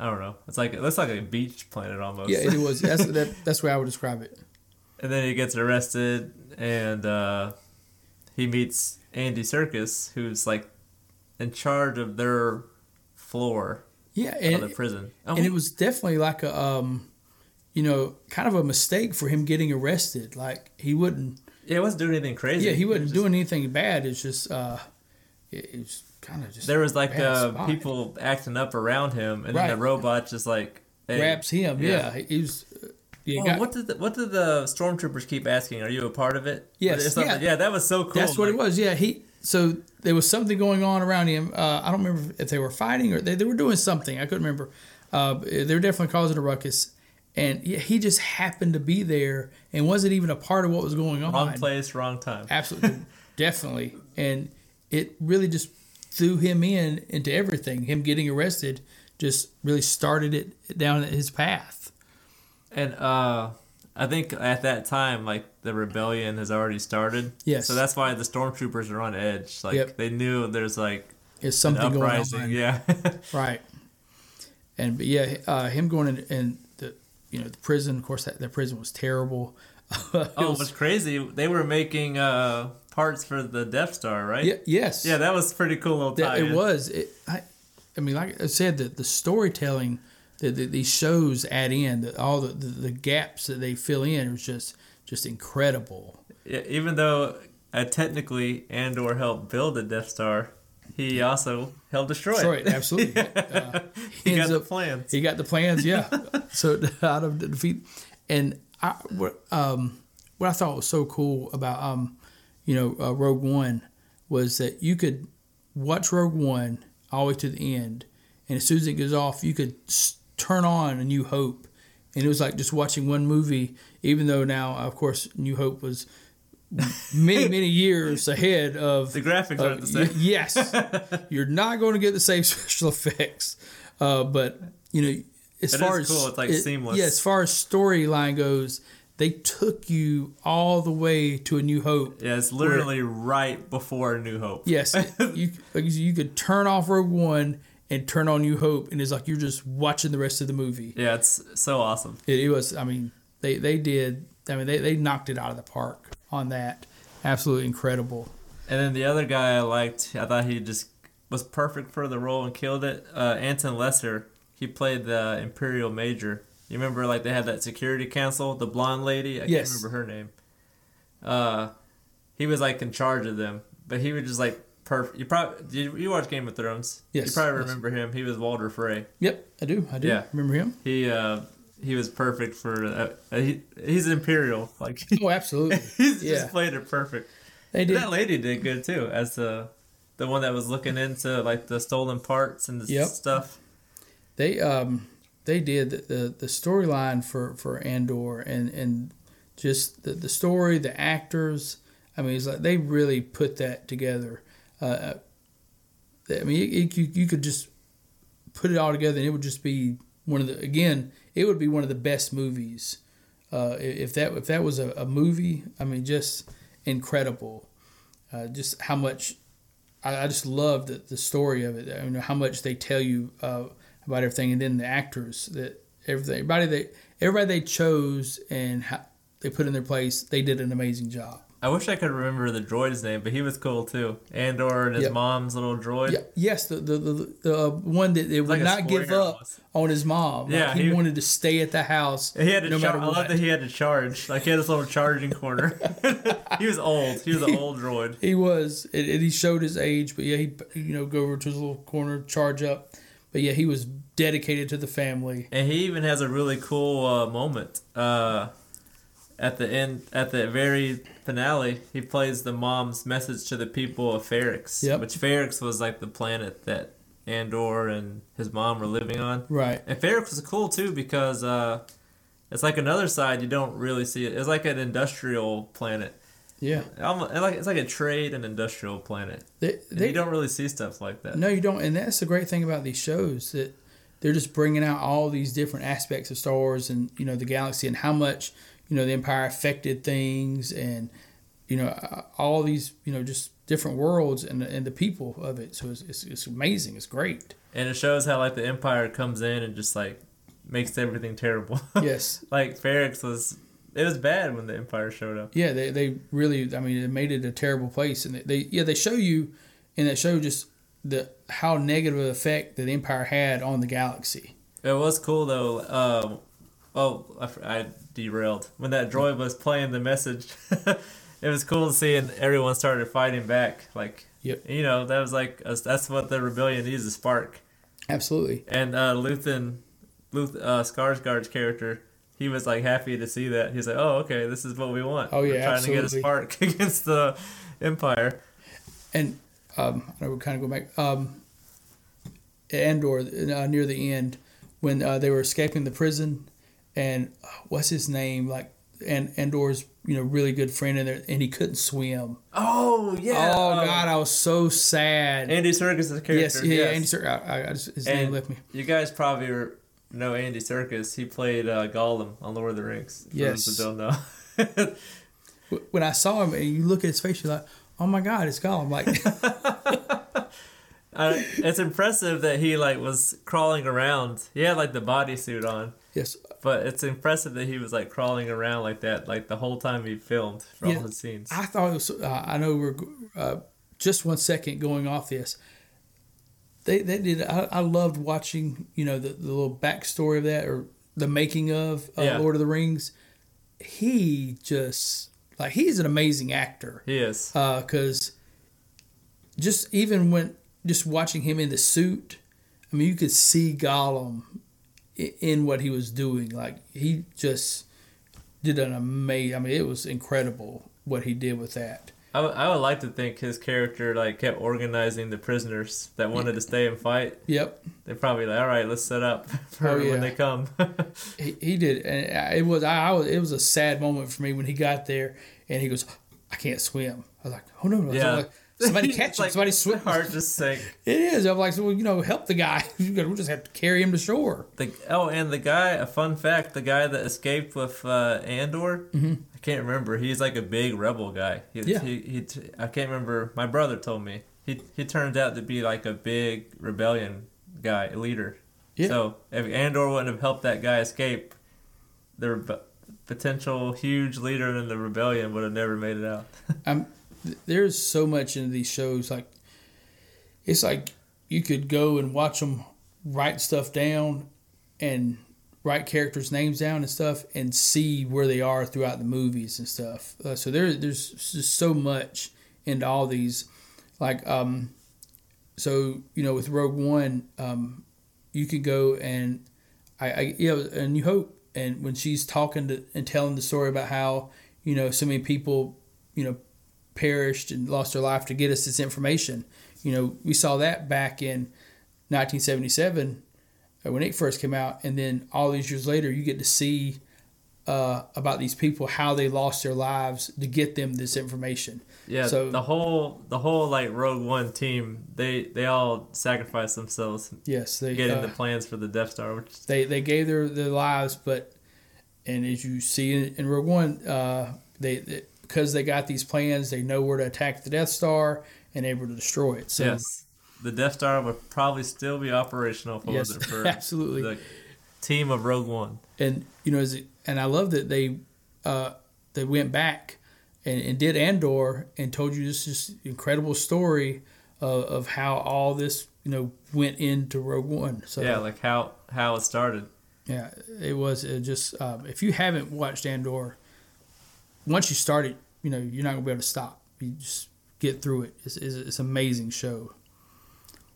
I don't know. It's like it looks like a beach planet almost. Yeah, it was. That's that, (laughs) that's the way I would describe it. and then he gets arrested, and uh, he meets Andy Serkis, who's like in charge of their floor Yeah, of the prison. Oh, and it was definitely like a um, you know, kind of a mistake for him getting arrested. Like he wouldn't. yeah, he wasn't doing anything crazy. Yeah, he wasn't was just- doing anything bad. It's just uh, it, it was kind of just There was like uh, people acting up around him, and then the robot just like hey. grabs him. Yeah. Yeah, he was. uh, Yeah, Oh, got- what did the, what did the stormtroopers keep asking? Are you a part of it? Yes, yeah. yeah, that was so cool. That's what it was. Yeah, he. So there was something going on around him. Uh, I don't remember if they were fighting or they, they were doing something. I couldn't remember. Uh, they were definitely causing a ruckus, and yeah, he just happened to be there and wasn't even a part of what was going on. Wrong place, wrong time. Absolutely, (laughs) definitely, and it really just threw him in into everything. Him getting arrested just really started it down his path. And uh, I think at that time, like the rebellion has already started. Yes. So that's why the stormtroopers are on edge. Like Yep. they knew there's like an something going uprising. on. Yeah. (laughs) Right. And but yeah, uh, him going in, in you know the prison. Of course, that, that prison was terrible. (laughs) It oh, was- what's crazy? They were making uh, parts for the Death Star, right? yeah, yes, Yeah, that was pretty cool little That- tie. it was. It, I, I mean, like I said, the the storytelling that that these shows add in, that all the, the the gaps that they fill in, is just just incredible. Yeah, even though uh, technically Andor helped build the Death Star, he also helped destroy Destroy it. it, absolutely. (laughs) Uh, he got ends the up- plans. He got the plans, yeah. (laughs) so (laughs) out of the defeat, and I what um what I thought was so cool about um you know uh, Rogue One was that you could watch Rogue One all the way to the end, and as soon as it goes off, you could s- turn on A New Hope, and it was like just watching one movie. Even though now, of course, New Hope was many many years ahead of the graphics uh, aren't the same. yes, (laughs) you're not going to get the same (laughs) special effects, uh, but you know, as It far as cool. It's, like, seamless. Yeah, as far as storyline goes, they took you all the way to A New Hope. Yeah, it's literally right before a New Hope. Yes, (laughs) you you could turn off Rogue One and turn on New Hope, and it's like you're just watching the rest of the movie. Yeah, it's so awesome. It, it was. I mean, they they did. I mean, they they knocked it out of the park on that. Absolutely incredible. And then the other guy I liked, I thought he just was perfect for the role and killed it. Uh, Anton Lesser, he played the Imperial Major. You remember, like they had that security council, the blonde lady. I Yes. can't remember her name. Uh, he was like in charge of them, but he was just like perfect. You probably you, you watch Game of Thrones. Yes, You probably yes. remember him. He was Walder Frey. Yep, I do. I do. Yeah. Remember him? He uh he was perfect for uh, uh, he, he's Imperial. Like (laughs) Oh, absolutely. (laughs) he's Yeah. just played it perfect. They did. That lady did good too, as the the one that was looking into like the stolen parts and the Yep. stuff. They um they did the the, the storyline for for Andor and and just the the story, the actors. I mean, it's like they really put that together. Uh, I mean, it, it, you you could just put it all together, and it would just be one of the again, it would be one of the best movies. Uh, if that if that was a, a movie, I mean, just incredible. Uh, just how much I, I just love the, the story of it. I mean, how much they tell you uh, about everything, and then the actors that everything, everybody they everybody they chose and how they put in their place, they did an amazing job. I wish I could remember the droid's name, but he was cool too. Andor and his Yep. mom's little droid. Yeah, yes, the the, the, the uh, one that it would like not give up almost. on his mom. Like, Yeah, he, he- wanted to stay at the house He had to no char- matter I love that he had to charge. Like he had this little charging corner. (laughs) (laughs) he was old. He was an old droid. He was, and, and he showed his age, but yeah, he you know go over to his little corner, charge up, but yeah, he was dedicated to the family. And he even has a really cool uh, moment. Uh, at the end, at the very finale, he plays the mom's message to the people of Ferrix. Yep. Which Ferrix was like the planet that Andor and his mom were living on. Right. And Ferrix was cool too because uh, it's like another side you don't really see it. It's like an industrial planet. Yeah. Almost, like it's like a trade and industrial planet. They, they you don't really see stuff like that. No, you don't, and that's the great thing about these shows that they're just bringing out all these different aspects of Star Wars and you know the galaxy and how much you know the Empire affected things and you know all these you know just different worlds and and the people of it. So it's it's, it's amazing. It's great. And it shows how like the Empire comes in and just like makes everything terrible. (laughs) Yes. like Ferrix was it was bad when the Empire showed up. Yeah, they, they really, I mean, it made it a terrible place, and they, they yeah they show you in that show just the how negative effect that the Empire had on the galaxy. It was cool though. Um, oh, I derailed when that droid was playing the message. (laughs) it was cool to see, and everyone started fighting back. Like, Yep. you know, that was like a, that's what the rebellion needs—a spark. Absolutely. And uh, Luthen, Luth, uh, Skarsgård's character, he was like happy to see that. He's like, "Oh, okay, this is what we want. Oh, yeah, We're trying to get a spark (laughs) against the Empire." And um, I would kind of go back. Um, Andor uh, near the end when uh, they were escaping the prison, and uh, what's his name? Like, and Andor's you know really good friend in there, and he couldn't swim. Oh yeah. oh um, God, I was so sad. Andy Serkis' is the character. yes, yeah, yes. Andy Ser- I, just, his And name left me. You guys probably know Andy Serkis. He played uh, Gollum on Lord of the Rings. Yes. those don't know. (laughs) When I saw him, and you look at his face, you're like, oh my God, it's Gollum. Like, (laughs) uh, it's impressive that he like was crawling around. He had like the bodysuit on, yes, but it's impressive that he was like crawling around like that, like the whole time he filmed for Yeah. all his scenes. I thought it was. Uh, I know we're uh, just one second going off this. They they did. I, I loved watching. You know the, the little backstory of that or the making of uh, Yeah. Lord of the Rings. He just like he's an amazing actor he is. because just even when just watching him in the suit, I mean you could see Gollum in what he was doing. Like he just did an amazing. I mean it was incredible what he did with that. I would- like to think his character like kept organizing the prisoners that wanted to stay and fight. Yep, They're probably like, all right, let's set up (laughs) for Oh, yeah. when they come. (laughs) he, he did, and it was I, I was it was a sad moment for me when he got there and he goes, I can't swim. I was like, oh no, no, Yeah. Somebody (laughs) catch him, like, somebody swim. Hard to sink. (laughs) It is. I'm like, so, well, you know, help the guy. (laughs) We just have to carry him to shore. The, oh, and the guy, a fun fact, the guy that escaped with uh, Andor, I can't remember. He's like a big rebel guy. He, Mm-hmm. Yeah. he, he, I can't remember. My brother told me. He, he turned out to be like a big rebellion guy, leader. Yeah. So if Andor wouldn't have helped that guy escape, the potential huge leader in the rebellion would have never made it out. I'm, th- there's so much into these shows. Like, it's like you could go and watch them write stuff down and write characters' names down and stuff and see where they are throughout the movies and stuff. Uh, so there, there's just so much into all these. Like, um, so you know, with Rogue One, um, you could go and I, I you know, and New Hope, and when she's talking to and telling the story about how you know so many people, you know, perished and lost their life to get us this information. You know, we saw that back in 1977 uh, when it first came out, and then all these years later, you get to see uh, about these people how they lost their lives to get them this information. Yeah, So- the whole the whole like Rogue One team, they they all sacrificed themselves Yes, they getting uh, the plans for the Death Star, which they they gave their, their lives, but and as you see in, in Rogue One, uh, they, they because they got these plans, they know where to attack the Death Star and able to destroy it. So yes, the Death Star would probably still be operational if it Yes, wasn't for (laughs) absolutely. the team of Rogue One. and you know, as it, and I love that they uh, they went back and, and did Andor and told you this just incredible story of, of how all this you know went into Rogue One. So yeah, like how how it started. Yeah, it was it just um, if you haven't watched Andor, once you start it, you know you're not gonna be able to stop. You just get through it. It's it's, it's an amazing show.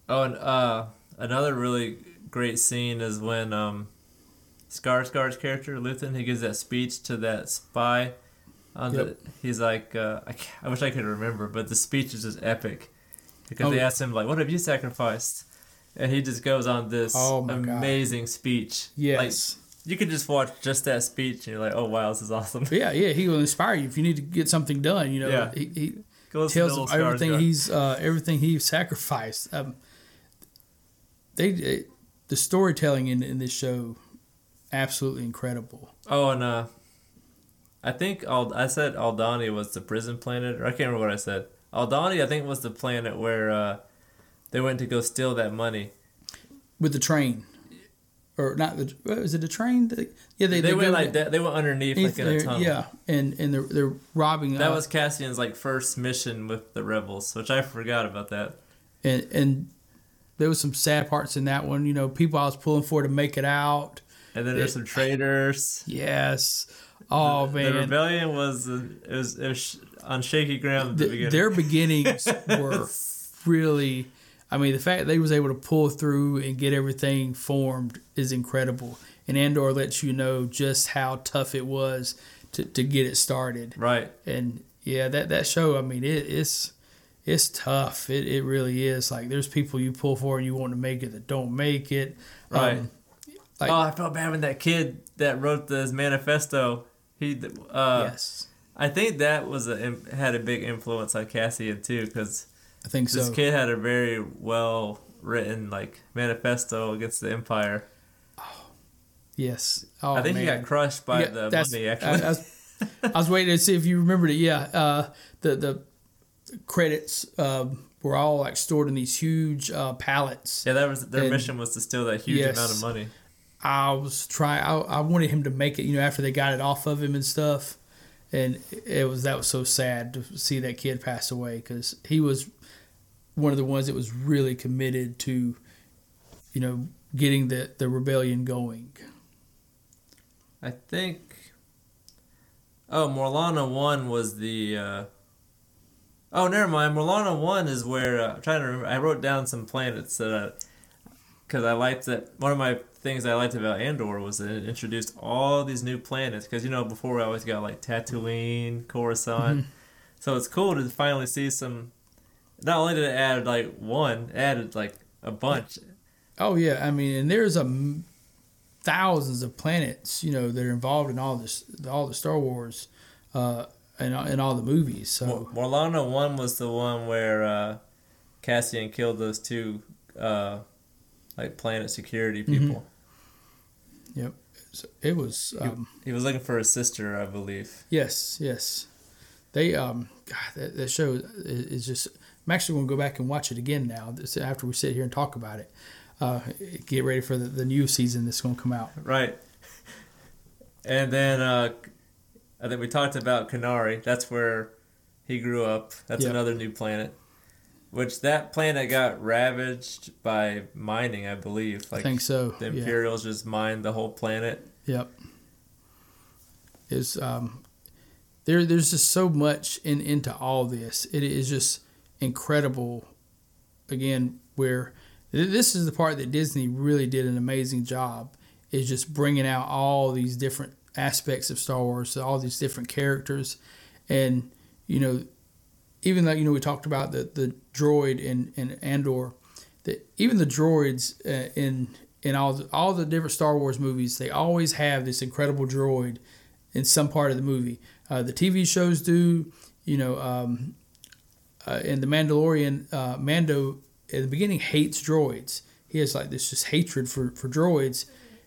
Oh, and uh, another really great scene is when um, Skarsgård's character Luthen he gives that speech to that spy. On Yep. the, he's like, uh, I, I wish I could remember, but the speech is just epic because Oh. they asked him like, "What have you sacrificed?" And he just goes on this Oh amazing speech. Yes, like, you could just watch just that speech and you're like, "Oh wow, this is awesome." (laughs) Yeah, yeah, he will inspire you if you need to get something done. You know, Yeah. he, he Go listen to tells everything he's uh, everything he sacrificed. Um, they, they the storytelling in in this show absolutely incredible. Oh, and uh, I think Ald- I said Aldhani was the prison planet, or I can't remember what I said. Aldhani, I think, was the planet where uh, they went to go steal that money. with the train, or not the is it a train? That- yeah, they, They, they, went like that. They went underneath, like in a tunnel. yeah, and and they're they're robbing. That uh, was Cassian's like first mission with the rebels, which I forgot about that. and and there was some sad parts in that one. You know, people I was pulling for to make it out. And then there's some traitors. Yes. Oh The man, the rebellion was uh, it was, it was on shaky ground at the Th- beginning. their beginnings (laughs) were really. I mean, the fact they was able to pull through and get everything formed is incredible. And Andor lets you know just how tough it was to, to get it started. right. and yeah, that that show. I mean, it, it's it's tough. It it really is. Like there's people you pull for and you want to make it that don't make it. Right. Um, like- oh, I felt bad when that kid that wrote this manifesto. He, uh, yes, I think that was a had a big influence on Cassian too, because I think this so. kid had a very well written like manifesto against the Empire. Oh, Yes. Oh, I think man. he got crushed by the money. I, Actually, I, was, I was waiting to see if you remembered it. Yeah. Uh, the the credits um, were all like stored in these huge uh, pallets. yeah, that was their and- mission was to steal that huge Yes. amount of money. I was trying. I, I wanted him to make it. You know, after they got it off of him and stuff, and it was that was so sad to see that kid pass away because he was one of the ones that was really committed to, you know, getting the the rebellion going. I think. Oh, Morlana one was the. Uh, oh, never mind. Morlana one is where uh, I'm trying to remember. I wrote down some planets that, because I liked that. One of my things I liked about Andor was that it introduced all these new planets. Because you know before we always got like Tatooine, Coruscant. So it's cool to finally see some. Not only did it add like one, it added like a bunch. Oh yeah, I mean, and there's a thousands of planets, you know, that are involved in all this, all the Star Wars, uh, and and all the movies. So Mor- Morlana one was the one where uh, Cassian killed those two uh, like planet security people. yep, So it was. Um, He was looking for his sister, I believe. Yes, yes. They um, God, that, that show is just. I'm actually going to go back and watch it again now. After we sit here and talk about it, uh, get ready for the, the new season that's going to come out. Right. And then uh, I think we talked about Kenari. That's where he grew up. That's Yep. another new planet. Which that planet got ravaged by mining, I believe. I think so. the yeah. Imperials just mined the whole planet. Yep. Is um, there? There's just so much in into all this. It is just incredible. Again, where this is the part that Disney really did an amazing job is just bringing out all these different aspects of Star Wars, all these different characters, and you know, even though you know we talked about the the droid in in Andor, that even the droids uh, in in all the, all the different Star Wars movies, they always have this incredible droid in some part of the movie. Uh, the TV shows do, you know, um, uh, in the Mandalorian, uh, Mando at the beginning hates droids. He has like this just hatred for for droids.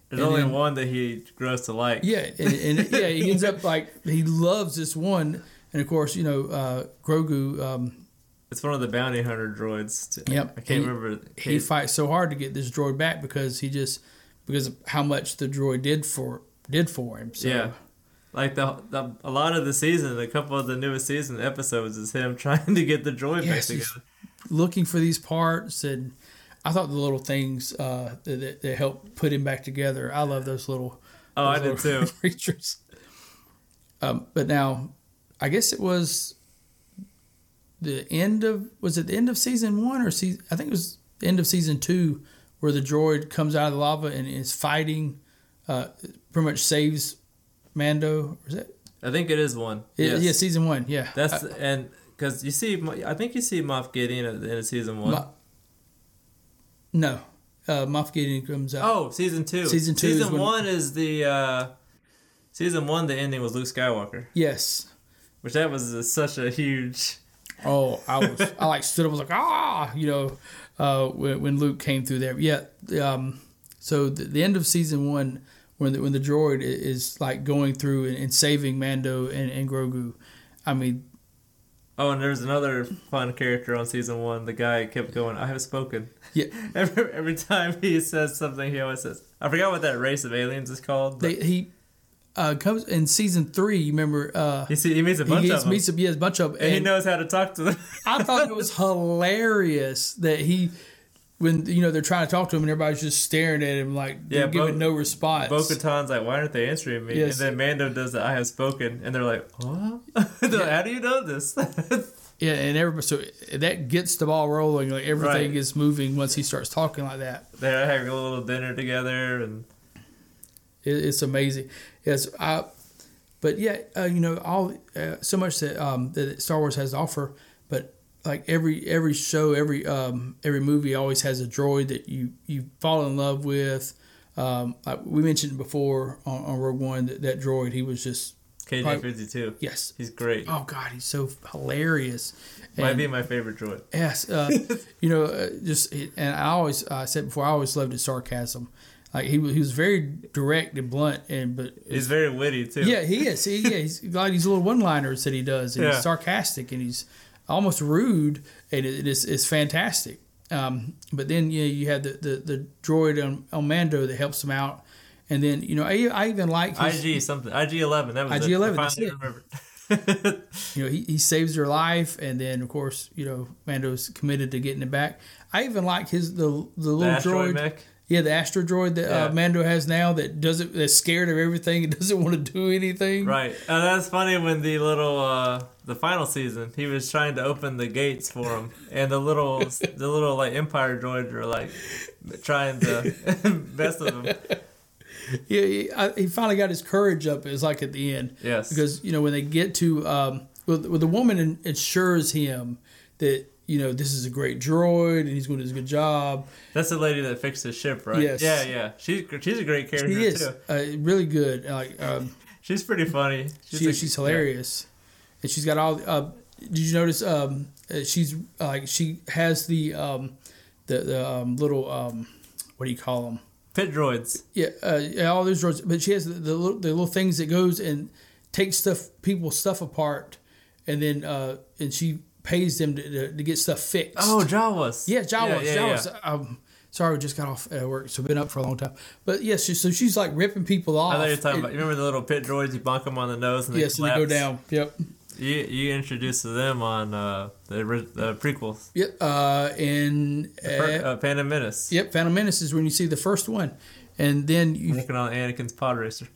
There's And only then- one that he grows to like. Yeah, and, and yeah, he ends up like he loves this one, and of course, you know, uh, Grogu. Um, It's one of the bounty hunter droids. too. Yep. I can't He- remember. he fights so hard to get this droid back because he just because of how much the droid did for did for him. So, Yeah. Like the, the a lot of the season, a couple of the newest season episodes is him (laughs) trying to get the droid Yes, back together. looking for these parts and I thought the little things uh, that, that, help put him back together. I love those little. Oh, I did little too. (laughs) Creatures. Um, but now, I guess it was the end of was it the end of season one or season? I think it was the end of season two where the droid comes out of the lava and is fighting. Uh, pretty much saves Mando. Is that? I think it is one. Yeah, Yes. yeah, season one. Yeah, That's Uh, and because you see, I think you see Moff Gideon at the end of season one. No. Uh, Moff Gideon comes out. oh, season two. Season two is Season when- one is the uh, season one. The ending was Luke Skywalker, Yes. which that was uh, such a huge. (laughs) Oh, I was I like stood up, was like ah, you know, uh, when, when Luke came through there. Yeah. Um, so the, the end of season one, when the, when the droid is like going through and, and saving Mando and, and Grogu, I mean, Oh, and there's another fun character on season one. The guy kept going, "I have spoken." yeah, (laughs) Every every time he says something, he always says, "I forgot what that race of aliens is called." They, he uh, comes in season three. You remember? Uh, he see, he meets a bunch gets, of them, meets a, yeah, bunch of, and he knows how to talk to them. I thought it was (laughs) hilarious that he. When you know they're trying to talk to him and everybody's just staring at him like Yeah, they're giving no response. Bo-Katan's like, "Why aren't they answering me?" Yes. And then Mando does the "I have spoken," and they're like, "What?" (laughs) they're like, How do you know this? (laughs) Yeah, and everybody so that gets the ball rolling. Like everything Right. is moving once he starts talking like that. They're having a little dinner together, and It, it's amazing. Yes, I. But yeah, uh, you know, all uh, so much that um, that Star Wars has to offer. But like every every show, every um, every movie always has a droid that you you fall in love with. Um, like we mentioned before on, on Rogue One that, that droid he was just KJ fifty two. yes. He's great. Oh God, he's so hilarious. Might And- be my favorite droid. Yes, uh, (laughs) you know, uh, just and I always uh, said before I always loved his sarcasm. Like he was, he was very direct and blunt, and but He's very witty too. yeah, he is. He, yeah, he's got these little one-liners that he does, and Yeah. he's sarcastic and he's almost rude, and it, it is it's fantastic. Um, but then yeah, you have the, the, the droid on, on Mando that helps him out, and then you know I, I even like his, IG something. IG eleven. That was. IG-11, I that's finally it. remembered. (laughs) you know, he, he saves their life, and then of course, you know, Mando's committed to getting it back. I even like his the the the little asteroid droid, mech. Yeah, the astro droid that Yeah. uh, Mando has now that doesn't that's scared of everything and (laughs) doesn't want to do anything. Right, and that's funny when the little uh the final season he was trying to open the gates for him, and the little (laughs) the little like Empire droids were like trying to (laughs) mess with him. Yeah, he, I, he finally got his courage up. It's like at the end Yes, because you know when they get to um, well, well the woman assures him that you know this is a great droid and he's going to do a good job. that's the lady that fixed the ship, right? Yes. Yeah, yeah. She's she's a great character He is too. uh, really good. Like um, (laughs) She's pretty funny. she, a- she's hilarious, and she's got all. Uh, did you notice? Um, uh, she's uh, like she has the um, the the um, little um, what do you call them? Pit droids. Yeah, uh, yeah, all those droids. But she has the, the little the little things that goes and takes stuff people's stuff apart, and then uh, and she pays them to, to, to get stuff fixed. Oh, Jawas. yeah, Jawas. Yeah, yeah, Jawas. Um, sorry, we just got off at work, so been up for a long time. But yes, she, so she's like ripping people off. I thought you were talking and- about. You remember the little pit droids? You bonk them on the nose and they Yes, and they go down. Yep. You you introduced them on uh, the prequels. Yep. Uh, in Fir- uh, uh, Phantom Menace. yep, Phantom Menace is when you see the first one, and then you Working on Anakin's pod racer.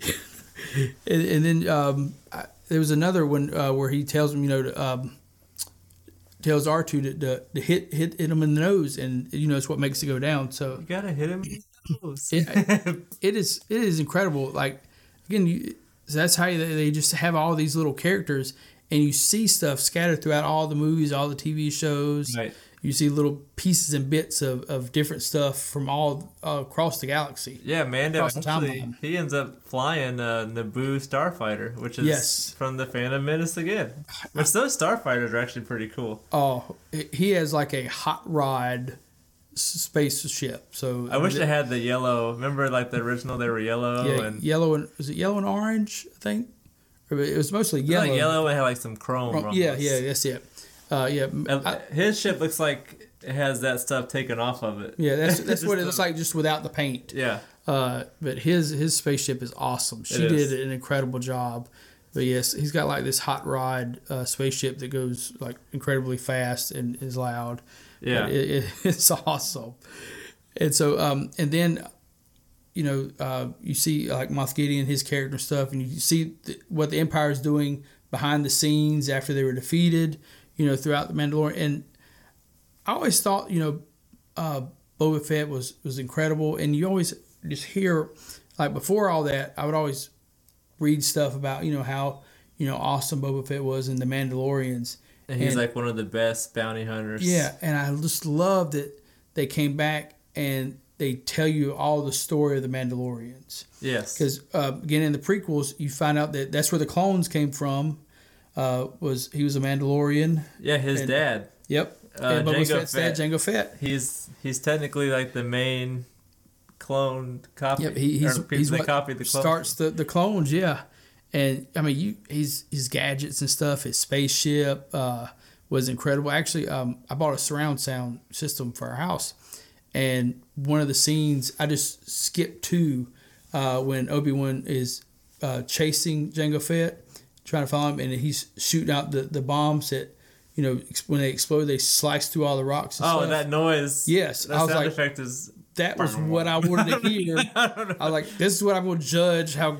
(laughs) and, and then um, I, there was another one uh, where he tells him, you know, to, um, tells R two to, to, to hit, hit hit him in the nose, and you know it's what makes it go down. So You gotta hit him. in the nose. It- (laughs) it is it is incredible. Like again, you, that's how they, they just have all these little characters, and you see stuff scattered throughout all the movies, all the TV shows. right. You see little pieces and bits of, of different stuff from all uh, across the galaxy. Yeah, Mando actually timeline. he ends up flying uh, Naboo starfighter, which is Yes. from the Phantom Menace again. Which those starfighters are actually pretty cool. Oh, he has like a hot rod spaceship. So I wish they had the yellow. Remember, like the original, they were yellow yeah, and yellow and was it yellow and orange? I think it was mostly yellow. yellow. Like yellow and had like some chrome. Yeah, yeah, that's it. Uh, yeah, And I- his ship looks like it has that stuff taken off of it. yeah. That's that's (laughs) what it looks like, just without the paint. Yeah, Uh, but his his spaceship is awesome. She is. did an incredible job. But yes, he's got like this hot rod uh, spaceship that goes like incredibly fast and is loud. yeah. It, it, (laughs) it's awesome. And so, um, and then, you know, uh, you see like Moff Gideon, his character stuff, and you see th- what the Empire is doing behind the scenes after they were defeated. You know, throughout the Mandalorian, and I always thought, you know, uh, Boba Fett was was incredible, and you always just hear like before all that, I would always read stuff about you know how you know awesome Boba Fett was in the Mandalorians. and he's and- like one of the best bounty hunters. Yeah, and I just love that they came back and they tell you all the story of the Mandalorians. Yes. Because uh, again, in the prequels, you find out that that's where the clones came from. Uh, was he was a Mandalorian? Yeah, his and- dad. Yep. Uh, Boba Jango Fett's dad, Jango Fett. He's he's technically like the main clone copy. Yep, he, he's, he's what copied the clone. starts the, the clones, yeah. And I mean, you he's his gadgets and stuff. His spaceship uh, was incredible. Actually, um, I bought a surround sound system for our house, and one of the scenes I just skipped to uh, when Obi Wan is uh, chasing Jango Fett, trying to follow him, and he's shooting out the, the bombs that you know when they explode, they slice through all the rocks. And Oh, stuff. that noise. Yes, that I was sound like- effect is. that was what I wanted to hear. (laughs) I was like, this is what I'm going to judge how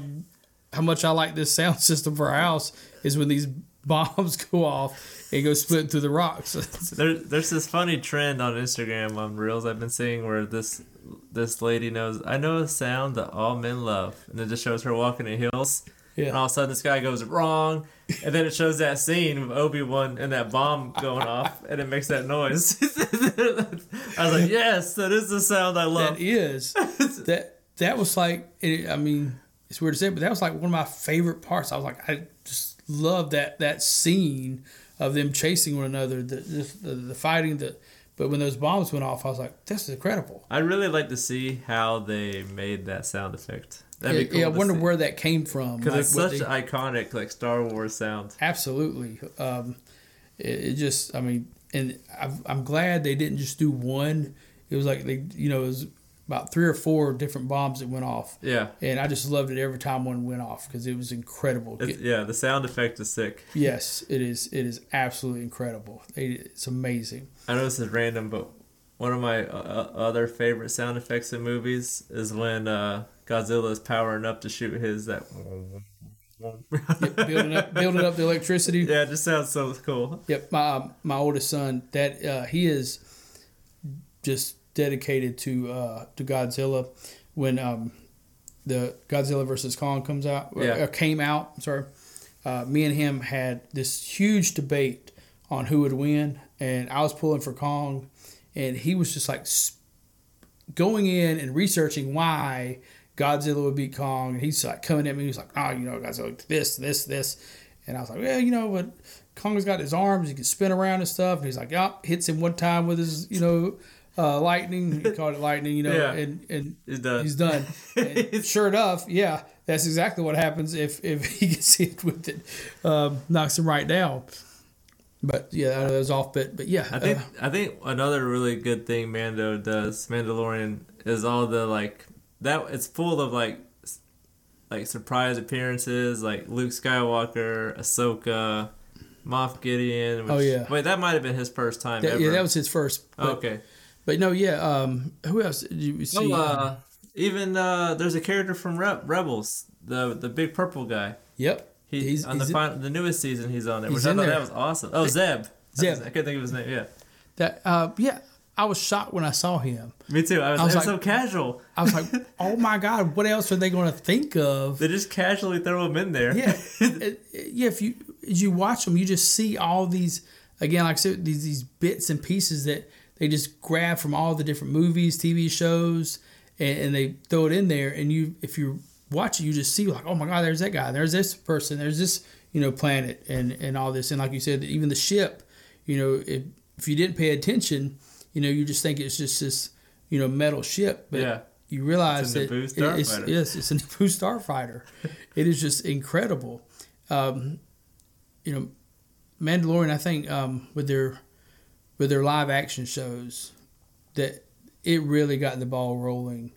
how much I like this sound (laughs) system for our house is when these bombs (laughs) go off and go split through the rocks. There, there's this funny trend on Instagram on reels I've been seeing where this this lady knows I know a sound that all men love, and it just shows her walking in hills. And all of a sudden, this guy goes wrong, and then it shows that scene with Obi Wan and that bomb going (laughs) off, and it makes that noise. (laughs) I was like, "Yes, that is the sound I love." That is (laughs) that that was like it, I mean it's weird to say, but that was like one of my favorite parts. I was like, I just love that that scene of them chasing one another, the the, the fighting, the but when those bombs went off, I was like, this is incredible. I'd really like to see how they made that sound effect. That'd be cool. yeah, I wonder see. where that came from. because like it's such an iconic like Star Wars sound. Absolutely. Um, it, it just, I mean, and I've, I'm glad they didn't just do one. It was like they, you know, it was about three or four different bombs that went off, Yeah, and I just loved it every time one went off because it was incredible. it's, yeah. The sound effect is sick. yes, it is. It is absolutely incredible. It, it's amazing. I know this is random, but one of my uh, other favorite sound effects in movies is when uh, Godzilla is powering up to shoot his that. Yep, building up, building up the electricity. yeah, it just sounds so cool. Yep, my um, my oldest son, that uh, he is just dedicated to uh, to Godzilla. When um, the Godzilla versus Kong comes out, or- Yeah. or came out, I'm sorry, uh, me and him had this huge debate on who would win, and I was pulling for Kong, and he was just like going in and researching why Godzilla would beat Kong, and he's like coming at me. He's like, "Oh, you know, Godzilla this, this, this," and I was like, "Yeah, you know, but Kong's got his arms; he can spin around and stuff." And he's like, "Yup," hits him one time with his, you know, uh, lightning. He (laughs) called it lightning, you know, Yeah. and and He's done. he's done. And (laughs) sure enough, yeah, that's exactly what happens if if (laughs) he gets hit with it, um, knocks him right down. But yeah, I know that was off bit, but yeah, I think uh, I think another really good thing Mando does, Mandalorian, is all the like that. It's full of like like surprise appearances, like Luke Skywalker, Ahsoka, Moff Gideon. Which, Oh, yeah. Wait, that might have been his first time That- ever. yeah, that was his first. But, okay. but no, yeah. Um, who else did you see? Oh, uh, even uh, there's a character from Re- Rebels, the the big purple guy. yep. He He's- on the the newest season he's on there, which I thought there. that was awesome. Oh, Zeb. Zeb. I couldn't think of his name. Yeah, That uh, yeah. I was shocked when I saw him. me too. I was, I was it was like- so casual. I was like, (laughs) "Oh my god, what else are they going to think of?" They just casually throw him in there. Yeah, (laughs) It- it- yeah. If you as you watch them, you just see all these again, like I said, these these bits and pieces that they just grab from all the different movies, TV shows, and, and they throw it in there. And you, if you watch it, you just see like, "Oh my god, there's that guy. There's this person. There's this you know planet, and and all this." And like you said, even the ship. You know, if if you didn't pay attention, you know, you just think it's just this you know metal ship, but Yeah. you realize It's a that it's, yes, it's a (laughs) Naboo starfighter. (laughs) it is just incredible. Um, you know, Mandalorian. I think um, with their with their live action shows, that it really got the ball rolling,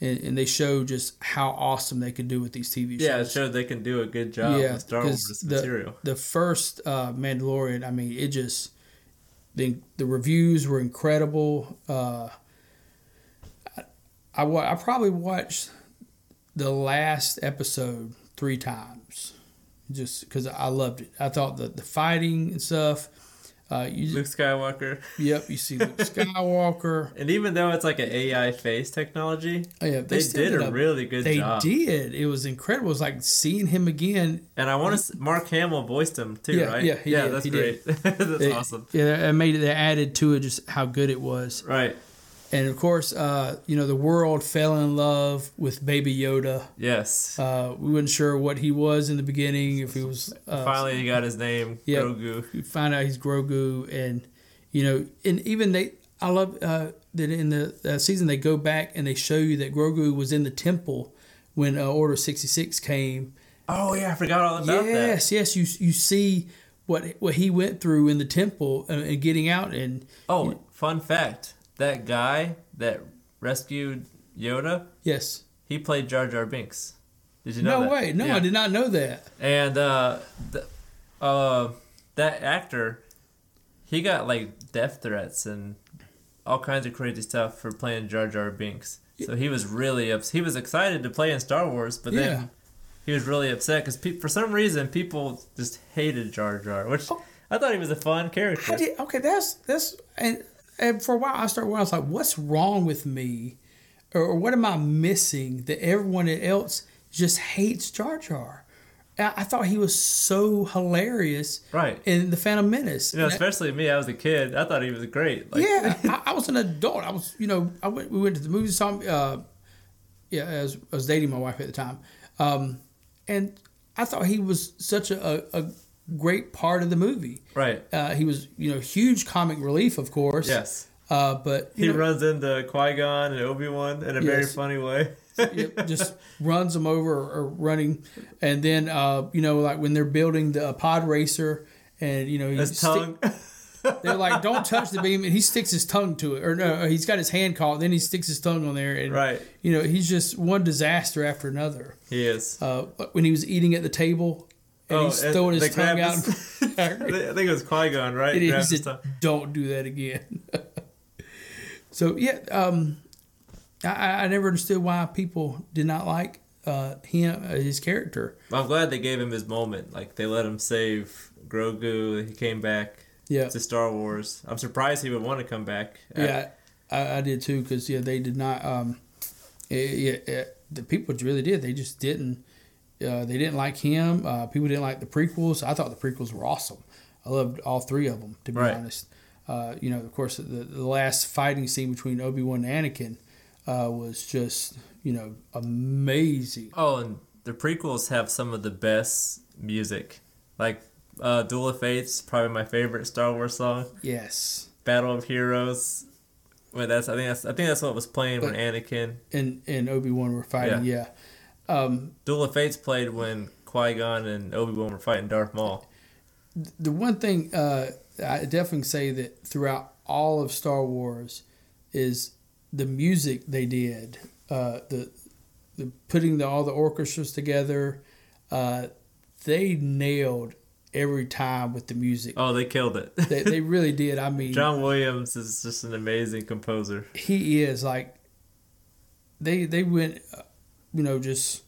and, and they show just how awesome they could do with these TV shows. Yeah, it showed they can do a good job Yeah, with Star Wars the- material. the first uh, Mandalorian, I mean, it just the the reviews were incredible. Uh, I, I I probably watched the last episode three times, just because I loved it. I thought that the fighting and stuff. Uh, you, Luke Skywalker, yep, you see Luke (laughs) Skywalker. and even though it's like an AI face technology, Oh, yeah, they, still did a really good They job. They did. It was incredible. It was like seeing him again And I want to. Mark Hamill voiced him too, Yeah, right? yeah, yeah, did, that's he great. (laughs) that's awesome. Yeah, it made it. They added to it just how good it was, Right. And of course, uh, you know, the world fell in love with Baby Yoda. Yes. Uh, we weren't sure what he was in the beginning, if he was. Uh, Finally, he got his name, yeah. Grogu. we find out he's Grogu, and you know, and even they. I love uh, that in the uh, season they go back and they show you that Grogu was in the temple when uh, Order sixty six came. Oh yeah, I forgot all about that. yes, yes, you you see what what he went through in the temple and, and getting out and Oh, fun fact: that guy that rescued Yoda, yes. he played Jar Jar Binks. Did you know No that? way. No, Yeah. I did not know that. And uh, uh, that actor, he got like death threats and all kinds of crazy stuff for playing Jar Jar Binks. So he was really ups- He was excited to play in Star Wars, but Yeah. then he was really upset because pe- for some reason people just hated Jar Jar, which Oh. I thought he was a fun character. Did, okay, that's that's and, and for a while I started. I was like, what's wrong with me, or, what am I missing that everyone else just hates Jar Jar? I, I thought he was so hilarious Right. in the Phantom Menace. You know, especially me. I was a kid. I thought he was great. Like, yeah, (laughs) I, I was an adult. I was, you know, I went. We went to the movies. Saw, uh, yeah, I was, I was dating my wife at the time, um, and I thought he was such a, a great part of the movie. Right. Uh, he was, you know, huge comic relief, of course. Yes. Uh, but He know, runs into Qui Gon and Obi Wan in a very funny way. (laughs) yep, just runs them over or running, and then uh, you know, like when they're building the uh, pod racer, and you know, His tongue. (laughs) they're like, "Don't touch the beam," and he sticks his tongue to it, or no, he's got his hand caught, then he sticks his tongue on there, and Right. you know, he's just one disaster after another. he is. Uh, when he was eating at the table, and Oh, he's and throwing his tongue out. his- (laughs) I think it was Qui Gon, right? He said, "Don't do that again." (laughs) so yeah, um, I- I, never understood why people did not like uh, him, uh, his character. I'm glad they gave him his moment. Like they let him save Grogu. He came back Yeah, to Star Wars. I'm surprised he would want to come back. yeah, I, I did too because yeah, they did not. Um, eh, yeah, eh, the people really did. They just didn't. Uh, they didn't like him. Uh, people didn't like the prequels. I thought the prequels were awesome. I loved all three of them, to be Right. honest. Uh, you know, of course, the, the last fighting scene between Obi Wan and Anakin uh, was just, you know, amazing. Oh, and the prequels have some of the best music. Like uh, Duel of Fates, probably my favorite Star Wars song. Yes, Battle of Heroes. Wait, that's I think that's I think that's what was playing when Anakin. and and Obi Wan were fighting. Yeah. Um, Duel of Fates played when Qui Gon and Obi Wan were fighting Darth Maul. the one thing uh, I definitely say that throughout all of Star Wars is the music they did. Uh, the the putting the, all the orchestras together. Uh, they nailed every time with the music. Oh, they killed it. They, they (laughs) really did. I mean, John Williams is just an amazing composer. he is like they they went you know just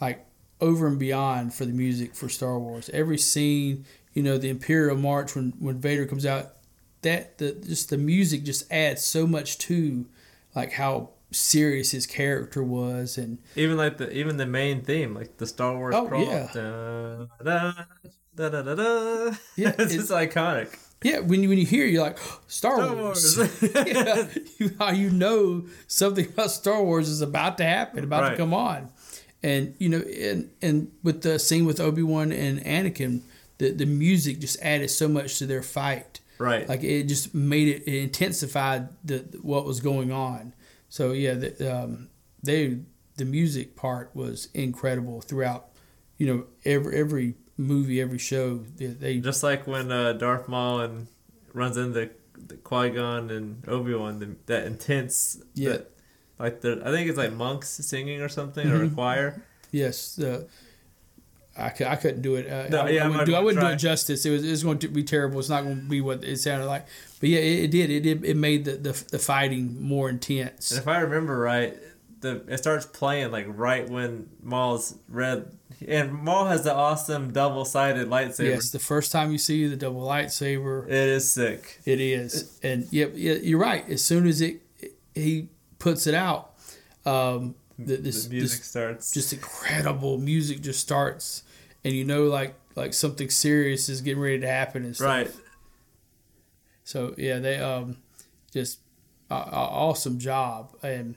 like over and beyond for the music for Star Wars. Every scene, you know, the Imperial March when when Vader comes out, that the just the music just adds so much to like how serious his character was and Even like the even the main theme, like the Star Wars Oh, crawl. yeah. Uh, da, da, da, da, da, da. Yeah, (laughs) it's it- just iconic. Yeah, when you when you hear it, you're like Star, Star Wars. Wars. (laughs) yeah, you, (laughs) how you know something about Star Wars is about to happen, about to come on, and you know, and and with the scene with Obi Wan and Anakin, the the music just added so much to their fight. Right. Like it just made it, it intensified the what was going on. So yeah, the, um, they the music part was incredible throughout. You know, every every movie, every show, they, they Just like when uh, Darth Maul and runs into the Qui Gon and Obi Wan, that intense, Yeah. that, like the I think it's like monks singing or something or a Mm-hmm. choir. Yes, the I, cou- I couldn't do it. Uh, No, I, yeah, I wouldn't, do, I wouldn't do it justice. It was, it was going to be terrible. It's not going to be what it sounded like. But yeah, it, it did. It did. It made the, the the fighting more intense. And if I remember right, the it starts playing like right when Maul's red, and Maul has the awesome double sided lightsaber. Yes, the first time you see the double lightsaber, It is sick. it is. And yep, yeah, you're right. As soon as it he puts it out, um, the, this, the music this starts. just incredible music just starts, and you know, like like something serious is getting ready to happen and stuff. right. So yeah, they um just a awesome job, and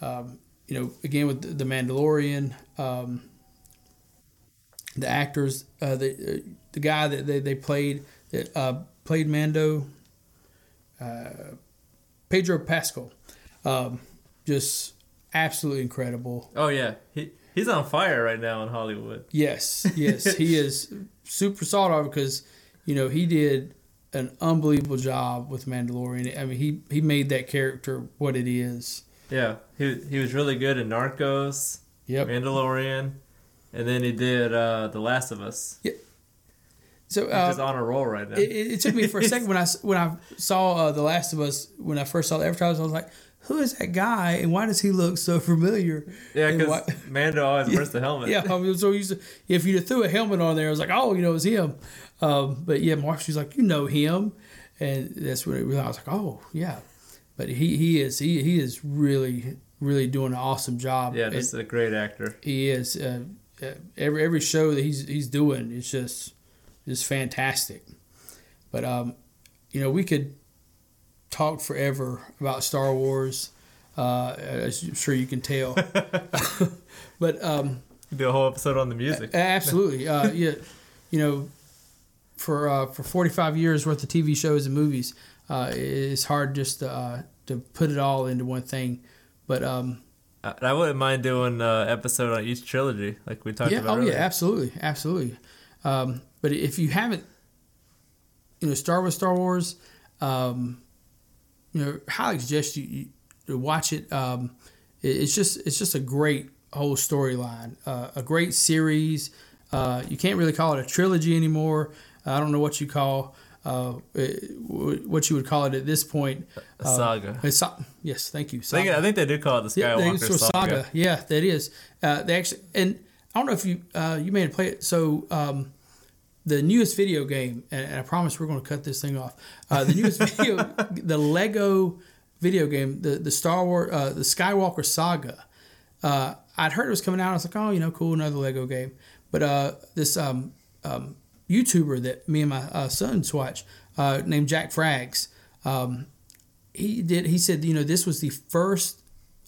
um, you know again with the, the Mandalorian, um, the actors, uh, the uh, the guy that they, they played that uh, played Mando, uh, Pedro Pascal, um, just absolutely incredible. Oh yeah, he he's on fire right now in Hollywood. Yes, (laughs) yes, he is super sought after because you know he did an unbelievable job with Mandalorian. I mean, he he made that character what it is. Yeah, he he was really good in Narcos, Yep. Mandalorian, and then he did uh, The Last of Us. Yeah. So uh, just on a roll right now. it, it took me for a (laughs) second when I when I saw uh, the Last of Us when I first saw the advertisement. I was like, "Who is that guy? And why does he look so familiar?" yeah, because Mando always wears the helmet. (laughs) Yeah, I was so used to, if you threw a helmet on there, I was like, oh, you know, it's him. Um, but yeah, Mark, she's like, you know him, and that's when I was like, oh yeah, but he he is he he is really really doing an awesome job. yeah, just a great actor. he is uh, every every show that he's he's doing is just just fantastic. But um, you know, we could talk forever about Star Wars. Uh, as I'm sure you can tell. (laughs) (laughs) but um, Do a whole episode on the music. Absolutely. Uh, (laughs) yeah, you know, for uh, for 45 years worth of TV shows and movies, uh, it's hard just to, uh, to put it all into one thing. But um, I, wouldn't mind doing an episode on each trilogy, like we talked yeah, about. oh earlier. yeah, absolutely, absolutely. Um, but if you haven't, you know, Star Wars, Star Wars, um, you know, highly suggest you, you watch it. Um, it- it's just it's just a great whole storyline, uh, a great series. Uh, you can't really call it a trilogy anymore. I don't know what you call uh, what you would call it at this point. A saga. It's, so- yes, thank you. I think, I think they do call it the Yeah, Skywalker they- so saga. Yeah, that is. Uh, they actually, and I don't know if you uh, you may have played it. So um, the newest video game, and, I promise we're going to cut this thing off. Uh, the newest (laughs) video, the Lego video game, the the Star Wars, uh, the Skywalker saga. Uh, I'd heard it was coming out. I was like, oh, you know, cool, another Lego game. But uh, this um, um, YouTuber that me and my uh, sons watch, uh, named Jack Frags, um, he did. He said, you know, this was the first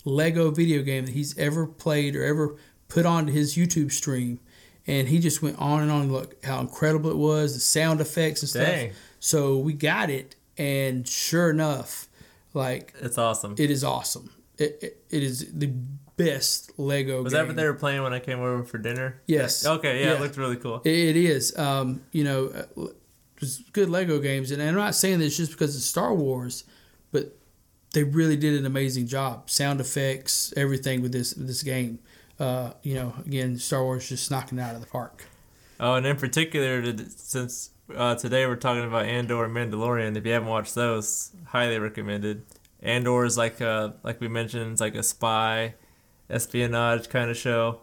Lego video game that he's ever played or ever put onto his YouTube stream, and he just went on and on. Look how incredible it was, the sound effects and stuff. Dang. So we got it, and sure enough, like It's awesome. it is awesome. It, it, it is the best Lego. Was game. that what they were playing when I came over for dinner? Yes. Okay, yeah, Yeah. it looked really cool. It, is. Um, you know, uh, just good Lego games, and I'm not saying this just because it's Star Wars, but they really did an amazing job. Sound effects, everything with this this game. Uh, you know, again, Star Wars just knocking it out of the park. Oh, and in particular, since uh, today we're talking about Andor and Mandalorian, if you haven't watched those, highly recommended. Andor is like a, like we mentioned, it's like a spy, espionage kind of show.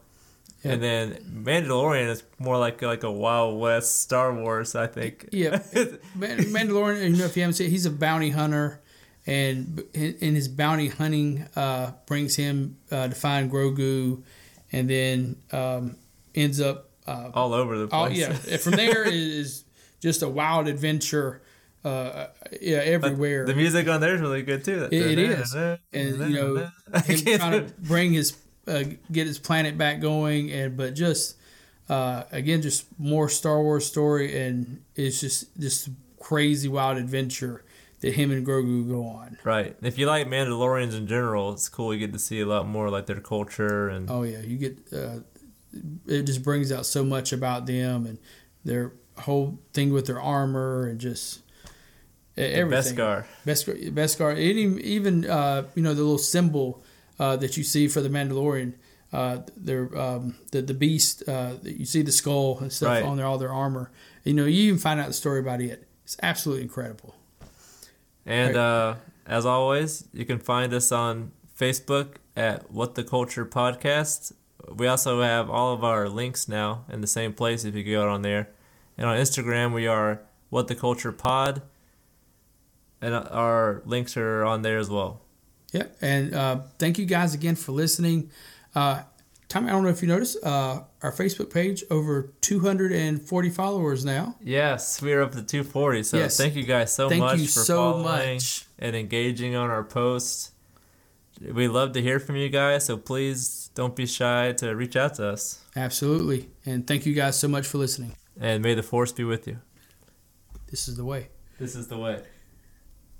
Yep. And then Mandalorian is more like like a Wild West Star Wars, I think. Yeah, (laughs) Mandalorian. You know, if you haven't seen, he's a bounty hunter, and in his bounty hunting uh, brings him uh, to find Grogu, and then um, ends up uh, all over the place. All, yeah, (laughs) from there is just a wild adventure. Uh, yeah, everywhere. But the music on there is really good too. it, it is, (laughs) and you know, him trying to bring his uh, get his planet back going, and but just uh, again, just more Star Wars story, and it's just just crazy wild adventure that him and Grogu go on. Right. If you like Mandalorians in general, it's cool. You get to see a lot more like their culture and. Oh yeah, you get. Uh, it just brings out so much about them and their whole thing with their armor and just everything. Beskar. Beskar. Beskar. Even even uh, you know the little symbol uh, that you see for the Mandalorian. Uh, their um, the the beast. Uh, you see the skull and stuff right. on their all their armor. You know, you even find out the story about it. It's absolutely incredible. And right. uh, as always, you can find us on Facebook at What the Culture Podcast. We also have all of our links now in the same place if you go out on there. And on Instagram, we are What the Culture Pod. And our links are on there as well. Yeah, and uh, thank you guys again for listening. Uh, Tommy, I don't know if you noticed, uh, our Facebook page over 240 followers now. Yes, we are up to 240. So yes. thank you guys so thank much for so following much. and engaging on our posts. We love to hear from you guys, so please don't be shy to reach out to us. Absolutely, and thank you guys so much for listening. And may the force be with you. This is the way. This is the way.